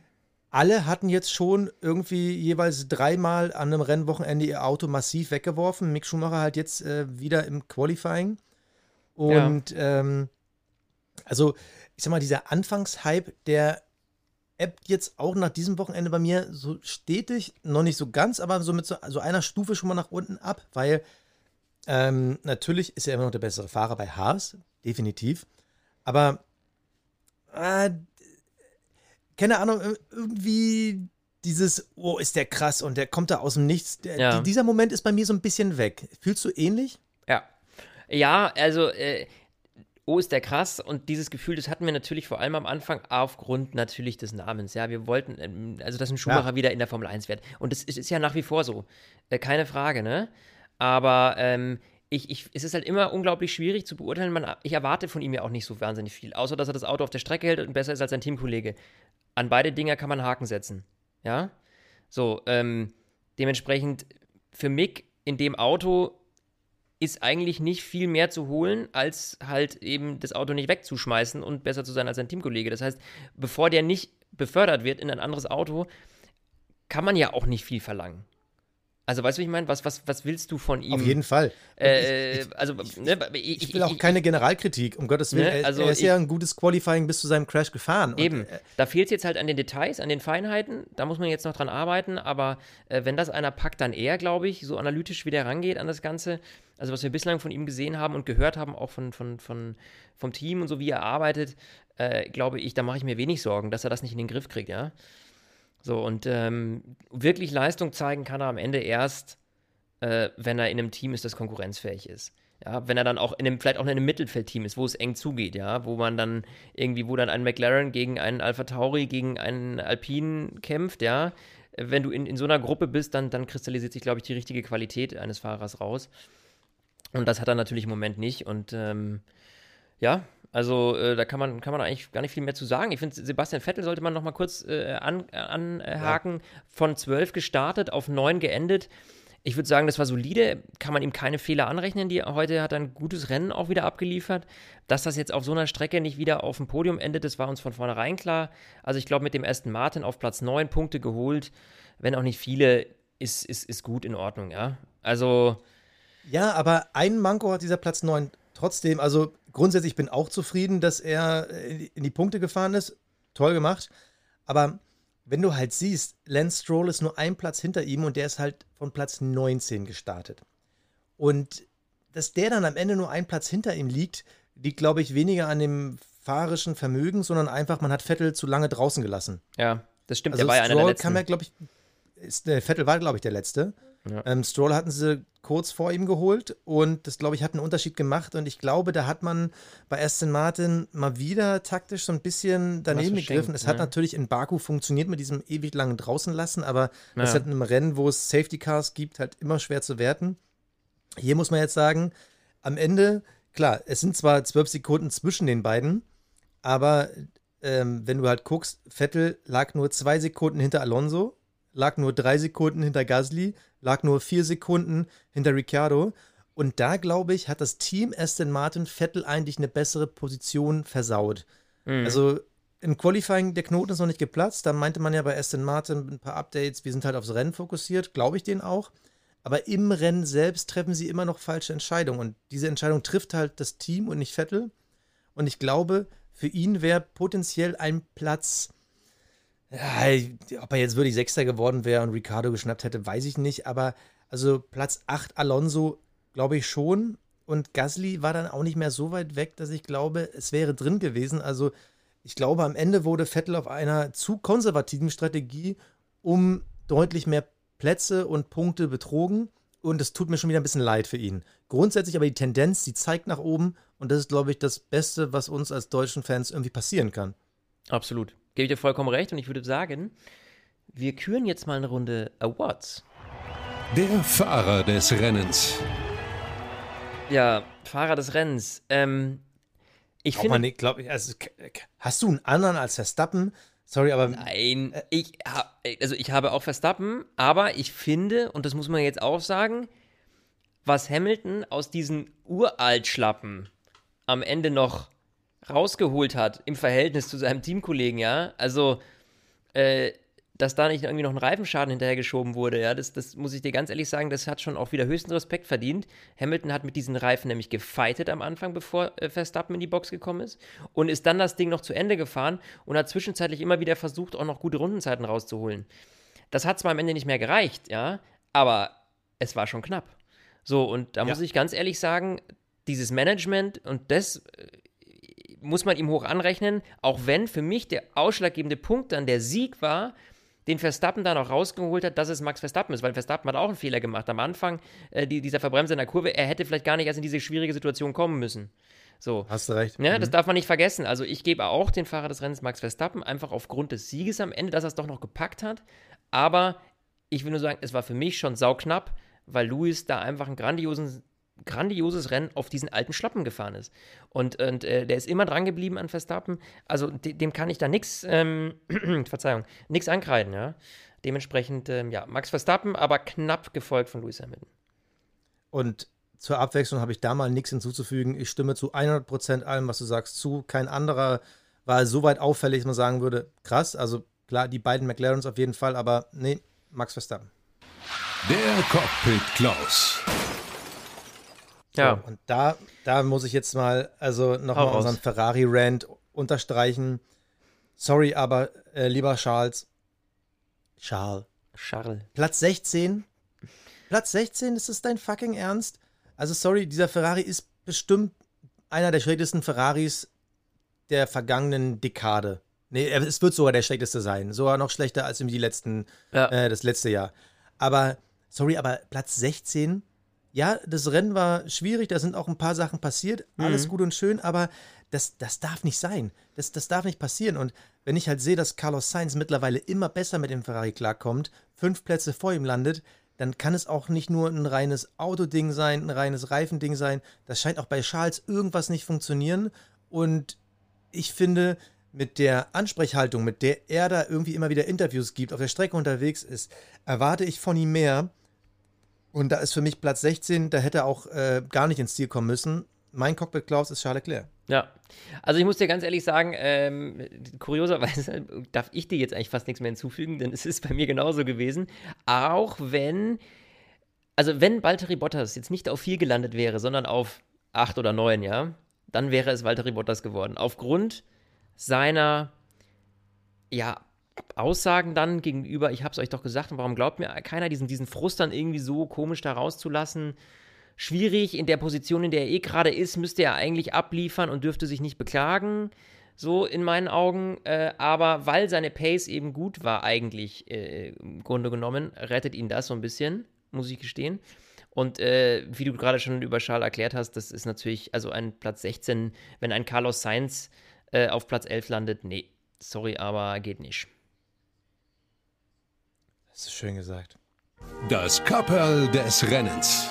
alle hatten jetzt schon irgendwie jeweils dreimal an einem Rennwochenende ihr Auto massiv weggeworfen. Mick Schumacher halt jetzt äh, wieder im Qualifying. Und ja. ähm, also, ich sag mal, dieser Anfangshype, der ebbt jetzt auch nach diesem Wochenende bei mir so stetig, noch nicht so ganz, aber so mit so, so einer Stufe schon mal nach unten ab, weil ähm, natürlich ist er immer noch der bessere Fahrer bei Haas, definitiv. Aber äh, keine Ahnung, irgendwie dieses, oh, ist der krass und der kommt da aus dem Nichts. Der, ja. Dieser Moment ist bei mir so ein bisschen weg. Fühlst du ähnlich? Ja. Ja, also äh, oh, ist der krass. Und dieses Gefühl, das hatten wir natürlich vor allem am Anfang aufgrund natürlich des Namens. Ja, wir wollten, ähm, also dass ein Schumacher ja. wieder in der Formel 1 wird. Und das ist, ist ja nach wie vor so. Äh, keine Frage, ne? Aber ähm, ich, ich, es ist halt immer unglaublich schwierig zu beurteilen. Man, ich erwarte von ihm ja auch nicht so wahnsinnig viel, außer dass er das Auto auf der Strecke hält und besser ist als sein Teamkollege. An beide Dinger kann man Haken setzen. Ja? So, ähm, dementsprechend für Mick in dem Auto ist eigentlich nicht viel mehr zu holen, als halt eben das Auto nicht wegzuschmeißen und besser zu sein als sein Teamkollege. Das heißt, bevor der nicht befördert wird in ein anderes Auto, kann man ja auch nicht viel verlangen. Also weißt du, wie ich meine? Was, was, was willst du von ihm? Auf jeden Fall. Äh, ich, ich, also, ne, ich, ich, will auch keine Generalkritik, um Gottes Willen. Ne, also er ist ja ein gutes Qualifying bis zu seinem Crash gefahren. Eben. Und, äh, da fehlt es jetzt halt an den Details, an den Feinheiten. Da muss man jetzt noch dran arbeiten. Aber äh, wenn das einer packt, dann eher, glaube ich, so analytisch wie der rangeht an das Ganze. Also was wir bislang von ihm gesehen haben und gehört haben, auch von, von, von, vom Team und so, wie er arbeitet, äh, glaube ich, da mache ich mir wenig Sorgen, dass er das nicht in den Griff kriegt, ja. So, und ähm, wirklich Leistung zeigen kann er am Ende erst, äh, wenn er in einem Team ist, das konkurrenzfähig ist. Ja, wenn er dann auch in einem, vielleicht auch in einem Mittelfeldteam ist, wo es eng zugeht, ja, wo man dann irgendwie, wo dann ein McLaren gegen einen Alpha Tauri, gegen einen Alpine kämpft, ja. Wenn du in, in so einer Gruppe bist, dann, dann kristallisiert sich, glaube ich, die richtige Qualität eines Fahrers raus. Und das hat er natürlich im Moment nicht. Und ähm, ja, also äh, da kann man, kann man eigentlich gar nicht viel mehr zu sagen. Ich finde, Sebastian Vettel sollte man noch mal kurz äh, anhaken. An, ja. Von 12 gestartet, auf 9 geendet. Ich würde sagen, das war solide, kann man ihm keine Fehler anrechnen. Die, heute hat er ein gutes Rennen auch wieder abgeliefert. Dass das jetzt auf so einer Strecke nicht wieder auf dem Podium endet, das war uns von vornherein klar. Also ich glaube, mit dem ersten Martin auf Platz 9 Punkte geholt, wenn auch nicht viele, ist, ist, ist gut in Ordnung, ja. Also. Ja, aber ein Manko hat dieser Platz 9 trotzdem. Also grundsätzlich bin auch zufrieden, dass er in die Punkte gefahren ist. Toll gemacht. Aber wenn du halt siehst, Lance Stroll ist nur ein Platz hinter ihm und der ist halt von Platz 19 gestartet. Und dass der dann am Ende nur ein Platz hinter ihm liegt, liegt, glaube ich, weniger an dem fahrerischen Vermögen, sondern einfach, man hat Vettel zu lange draußen gelassen. Ja, das stimmt. Also der war ja einer der letzten. Kam ja, glaube ich, ist, der Vettel war, glaube ich, der letzte. Ja. Ähm, Stroll hatten sie kurz vor ihm geholt und das, glaube ich, hat einen Unterschied gemacht. Und ich glaube, da hat man bei Aston Martin mal wieder taktisch so ein bisschen daneben gegriffen. Es ne? hat natürlich in Baku funktioniert mit diesem ewig langen draußen lassen, aber ja. das hat in einem Rennen, wo es Safety Cars gibt, halt immer schwer zu werten. Hier muss man jetzt sagen, am Ende, klar, es sind zwar zwölf Sekunden zwischen den beiden, aber ähm, wenn du halt guckst, Vettel lag nur zwei Sekunden hinter Alonso lag nur drei Sekunden hinter Gasly, lag nur vier Sekunden hinter Ricciardo. Und da, glaube ich, hat das Team Aston Martin Vettel eigentlich eine bessere Position versaut. Mhm. Also im Qualifying, der Knoten ist noch nicht geplatzt. Da meinte man ja bei Aston Martin ein paar Updates, wir sind halt aufs Rennen fokussiert, glaube ich den auch. Aber im Rennen selbst treffen sie immer noch falsche Entscheidungen. Und diese Entscheidung trifft halt das Team und nicht Vettel. Und ich glaube, für ihn wäre potenziell ein Platz ja, ob er jetzt wirklich Sechster geworden wäre und Ricardo geschnappt hätte, weiß ich nicht. Aber also Platz 8 Alonso, glaube ich schon. Und Gasly war dann auch nicht mehr so weit weg, dass ich glaube, es wäre drin gewesen. Also ich glaube, am Ende wurde Vettel auf einer zu konservativen Strategie um deutlich mehr Plätze und Punkte betrogen. Und es tut mir schon wieder ein bisschen leid für ihn. Grundsätzlich aber die Tendenz, die zeigt nach oben. Und das ist, glaube ich, das Beste, was uns als deutschen Fans irgendwie passieren kann. Absolut. Gebe ich dir vollkommen recht und ich würde sagen, wir küren jetzt mal eine Runde Awards. Der Fahrer des Rennens. Ja, Fahrer des Rennens. Ähm, ich finde. Man, glaub ich, also, hast du einen anderen als Verstappen? Sorry, aber. Nein, äh, ich, also ich habe auch Verstappen, aber ich finde, und das muss man jetzt auch sagen, was Hamilton aus diesen Uraltschlappen am Ende noch rausgeholt hat im Verhältnis zu seinem Teamkollegen, ja. Also, äh, dass da nicht irgendwie noch ein Reifenschaden hinterhergeschoben wurde, ja, das, das muss ich dir ganz ehrlich sagen, das hat schon auch wieder höchsten Respekt verdient. Hamilton hat mit diesen Reifen nämlich gefeitet am Anfang, bevor äh, Verstappen in die Box gekommen ist und ist dann das Ding noch zu Ende gefahren und hat zwischenzeitlich immer wieder versucht, auch noch gute Rundenzeiten rauszuholen. Das hat zwar am Ende nicht mehr gereicht, ja, aber es war schon knapp. So, und da ja. muss ich ganz ehrlich sagen, dieses Management und das äh, muss man ihm hoch anrechnen, auch wenn für mich der ausschlaggebende Punkt dann der Sieg war, den Verstappen da noch rausgeholt hat, dass es Max Verstappen ist, weil Verstappen hat auch einen Fehler gemacht. Am Anfang äh, die, dieser Verbremser in der Kurve, er hätte vielleicht gar nicht erst in diese schwierige Situation kommen müssen. So. Hast du recht. Ja, mhm. Das darf man nicht vergessen. Also ich gebe auch den Fahrer des Rennens Max Verstappen, einfach aufgrund des Sieges am Ende, dass er es doch noch gepackt hat. Aber ich will nur sagen, es war für mich schon sauknapp, weil Lewis da einfach einen grandiosen grandioses Rennen auf diesen alten Schlappen gefahren ist. Und, und äh, der ist immer dran geblieben an Verstappen. Also de dem kann ich da nichts, ähm, Verzeihung, nichts ankreiden, ja. Dementsprechend, ähm, ja, Max Verstappen, aber knapp gefolgt von Lewis Hamilton. Und zur Abwechslung habe ich da mal nichts hinzuzufügen. Ich stimme zu 100% allem, was du sagst, zu. Kein anderer war so weit auffällig, dass man sagen würde, krass. Also klar, die beiden McLarens auf jeden Fall, aber nee, Max Verstappen. Der Cockpit Klaus. Ja. So, und da, da muss ich jetzt mal, also nochmal unseren Ferrari-Rant unterstreichen. Sorry, aber äh, lieber Charles. Charles. Charles. Platz 16. Platz 16, ist das dein fucking Ernst? Also, sorry, dieser Ferrari ist bestimmt einer der schlechtesten Ferraris der vergangenen Dekade. Nee, es wird sogar der schlechteste sein. Sogar noch schlechter als die letzten, ja. äh, das letzte Jahr. Aber, sorry, aber Platz 16, ja, das Rennen war schwierig, da sind auch ein paar Sachen passiert, alles mhm. gut und schön, aber das, das darf nicht sein. Das, das darf nicht passieren. Und wenn ich halt sehe, dass Carlos Sainz mittlerweile immer besser mit dem Ferrari klarkommt, fünf Plätze vor ihm landet, dann kann es auch nicht nur ein reines Autoding sein, ein reines Reifending sein. Das scheint auch bei Charles irgendwas nicht funktionieren. Und ich finde, mit der Ansprechhaltung, mit der er da irgendwie immer wieder Interviews gibt, auf der Strecke unterwegs ist, erwarte ich von ihm mehr. Und da ist für mich Platz 16, da hätte er auch äh, gar nicht ins Ziel kommen müssen. Mein Cockpit Klaus ist Charles Leclerc. Ja, also ich muss dir ganz ehrlich sagen, ähm, kurioserweise darf ich dir jetzt eigentlich fast nichts mehr hinzufügen, denn es ist bei mir genauso gewesen. Auch wenn, also wenn Valtteri Bottas jetzt nicht auf 4 gelandet wäre, sondern auf 8 oder 9, ja, dann wäre es Valtteri Bottas geworden. Aufgrund seiner, ja, Aussagen dann gegenüber, ich habe es euch doch gesagt, und warum glaubt mir keiner, diesen, diesen Frust dann irgendwie so komisch da rauszulassen? Schwierig, in der Position, in der er eh gerade ist, müsste er eigentlich abliefern und dürfte sich nicht beklagen, so in meinen Augen. Äh, aber weil seine Pace eben gut war, eigentlich äh, im Grunde genommen, rettet ihn das so ein bisschen, muss ich gestehen. Und äh, wie du gerade schon über Charles erklärt hast, das ist natürlich, also ein Platz 16, wenn ein Carlos Sainz äh, auf Platz 11 landet, nee, sorry, aber geht nicht. Das ist schön gesagt. Das Kapperl des Rennens.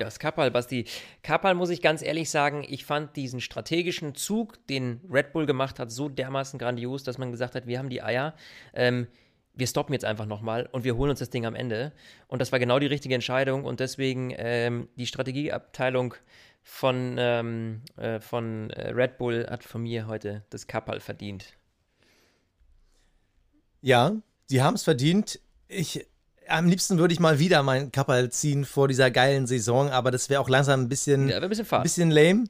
Das Kapperl, Basti. Kapperl muss ich ganz ehrlich sagen, ich fand diesen strategischen Zug, den Red Bull gemacht hat, so dermaßen grandios, dass man gesagt hat, wir haben die Eier. Ähm, wir stoppen jetzt einfach nochmal und wir holen uns das Ding am Ende. Und das war genau die richtige Entscheidung und deswegen ähm, die Strategieabteilung von, ähm, äh, von äh, Red Bull hat von mir heute das Kapperl verdient. Ja, sie haben es verdient. Ich, am liebsten würde ich mal wieder meinen Kapperl ziehen vor dieser geilen Saison, aber das wäre auch langsam ein bisschen, ja, ein bisschen, ein bisschen lame.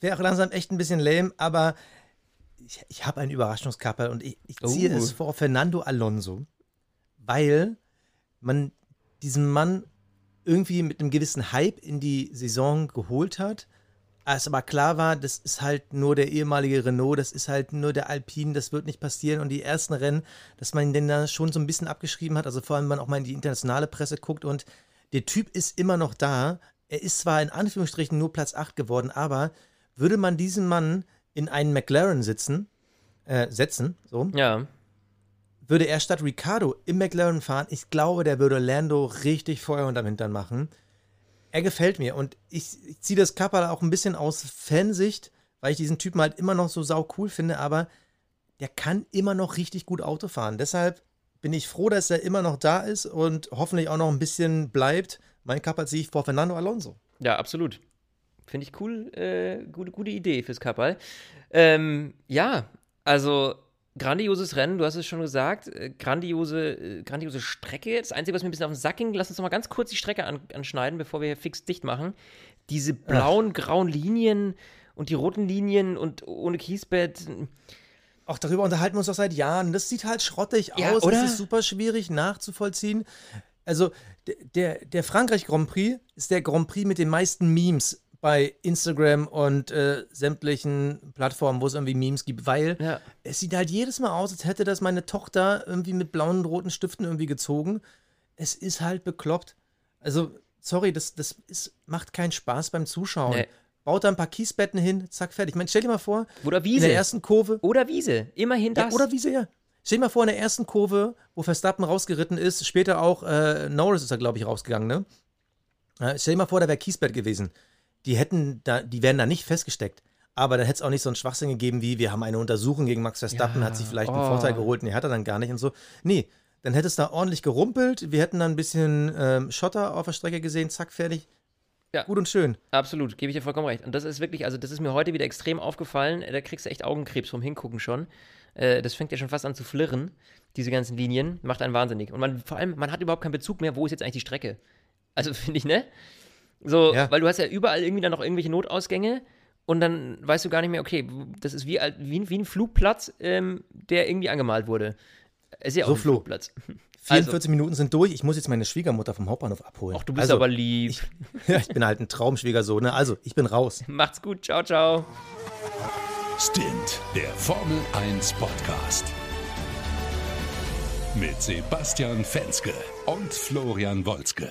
Wäre auch langsam echt ein bisschen lame, aber ich, ich habe einen Überraschungskapperl und ich, ich ziehe oh. es vor Fernando Alonso, weil man diesen Mann irgendwie mit einem gewissen Hype in die Saison geholt hat. Als aber klar war, das ist halt nur der ehemalige Renault, das ist halt nur der Alpine, das wird nicht passieren. Und die ersten Rennen, dass man den da schon so ein bisschen abgeschrieben hat, also vor allem, wenn man auch mal in die internationale Presse guckt und der Typ ist immer noch da. Er ist zwar in Anführungsstrichen nur Platz 8 geworden, aber würde man diesen Mann in einen McLaren sitzen, äh, setzen, so, ja würde er statt Ricardo im McLaren fahren, ich glaube, der würde Lando richtig Feuer unterm Hintern machen. Er gefällt mir und ich, ich ziehe das Kappa auch ein bisschen aus Fansicht, weil ich diesen Typen halt immer noch so sau cool finde, aber der kann immer noch richtig gut Auto fahren. Deshalb bin ich froh, dass er immer noch da ist und hoffentlich auch noch ein bisschen bleibt. Mein Kappa ziehe ich vor Fernando Alonso. Ja, absolut. Finde ich cool. Äh, gute, gute Idee fürs Kappa. Ähm, ja, also Grandioses Rennen, du hast es schon gesagt. Äh, grandiose, äh, grandiose Strecke. Das Einzige, was mir ein bisschen auf den Sack ging, lass uns noch mal ganz kurz die Strecke an, anschneiden, bevor wir hier fix dicht machen. Diese blauen, Ach. grauen Linien und die roten Linien und ohne Kiesbett. Auch darüber unterhalten wir uns doch seit Jahren. Das sieht halt schrottig ja, aus. Oder? Das ist super schwierig nachzuvollziehen. Also, der, der Frankreich Grand Prix ist der Grand Prix mit den meisten Memes bei Instagram und äh, sämtlichen Plattformen, wo es irgendwie Memes gibt, weil ja. es sieht halt jedes Mal aus, als hätte das meine Tochter irgendwie mit blauen und roten Stiften irgendwie gezogen. Es ist halt bekloppt. Also, sorry, das, das ist, macht keinen Spaß beim Zuschauen. Nee. Baut da ein paar Kiesbetten hin, zack, fertig. Ich meine, stell dir mal vor, oder Wiese. in der ersten Kurve. Oder Wiese, immerhin das. Ja, oder Wiese, ja. Stell dir mal vor, in der ersten Kurve, wo Verstappen rausgeritten ist, später auch äh, Norris ist da, glaube ich, rausgegangen, ne? Äh, stell dir mal vor, da wäre Kiesbett gewesen die hätten da, die wären da nicht festgesteckt. Aber dann hätte es auch nicht so einen Schwachsinn gegeben wie, wir haben eine Untersuchung gegen Max Verstappen, ja, hat sich vielleicht oh. einen Vorteil geholt, nee, hat er dann gar nicht und so. Nee, dann hätte es da ordentlich gerumpelt, wir hätten dann ein bisschen ähm, Schotter auf der Strecke gesehen, zack, fertig. Ja. Gut und schön. Absolut, gebe ich dir vollkommen recht. Und das ist wirklich, also das ist mir heute wieder extrem aufgefallen, da kriegst du echt Augenkrebs vom Hingucken schon. Äh, das fängt ja schon fast an zu flirren, diese ganzen Linien. Macht einen wahnsinnig. Und man, vor allem, man hat überhaupt keinen Bezug mehr, wo ist jetzt eigentlich die Strecke. Also finde ich, ne? So, Ja. weil du hast ja überall irgendwie dann noch irgendwelche Notausgänge und dann weißt du gar nicht mehr, okay, das ist wie, wie, ein- wie ein Flugplatz, ähm, der irgendwie angemalt wurde. Es ist ja auch So, ein Flo. Flugplatz. 44 Minuten sind durch. Ich muss jetzt meine Schwiegermutter vom Hauptbahnhof abholen. Ach, du bist also, aber lieb. Ich, ja, ich bin halt ein Traumschwiegersohn. Ne? Also, ich bin raus. Macht's gut, ciao, ciao. Stint, der Formel 1 Podcast. Mit Sebastian Fenske und Florian Wolzke.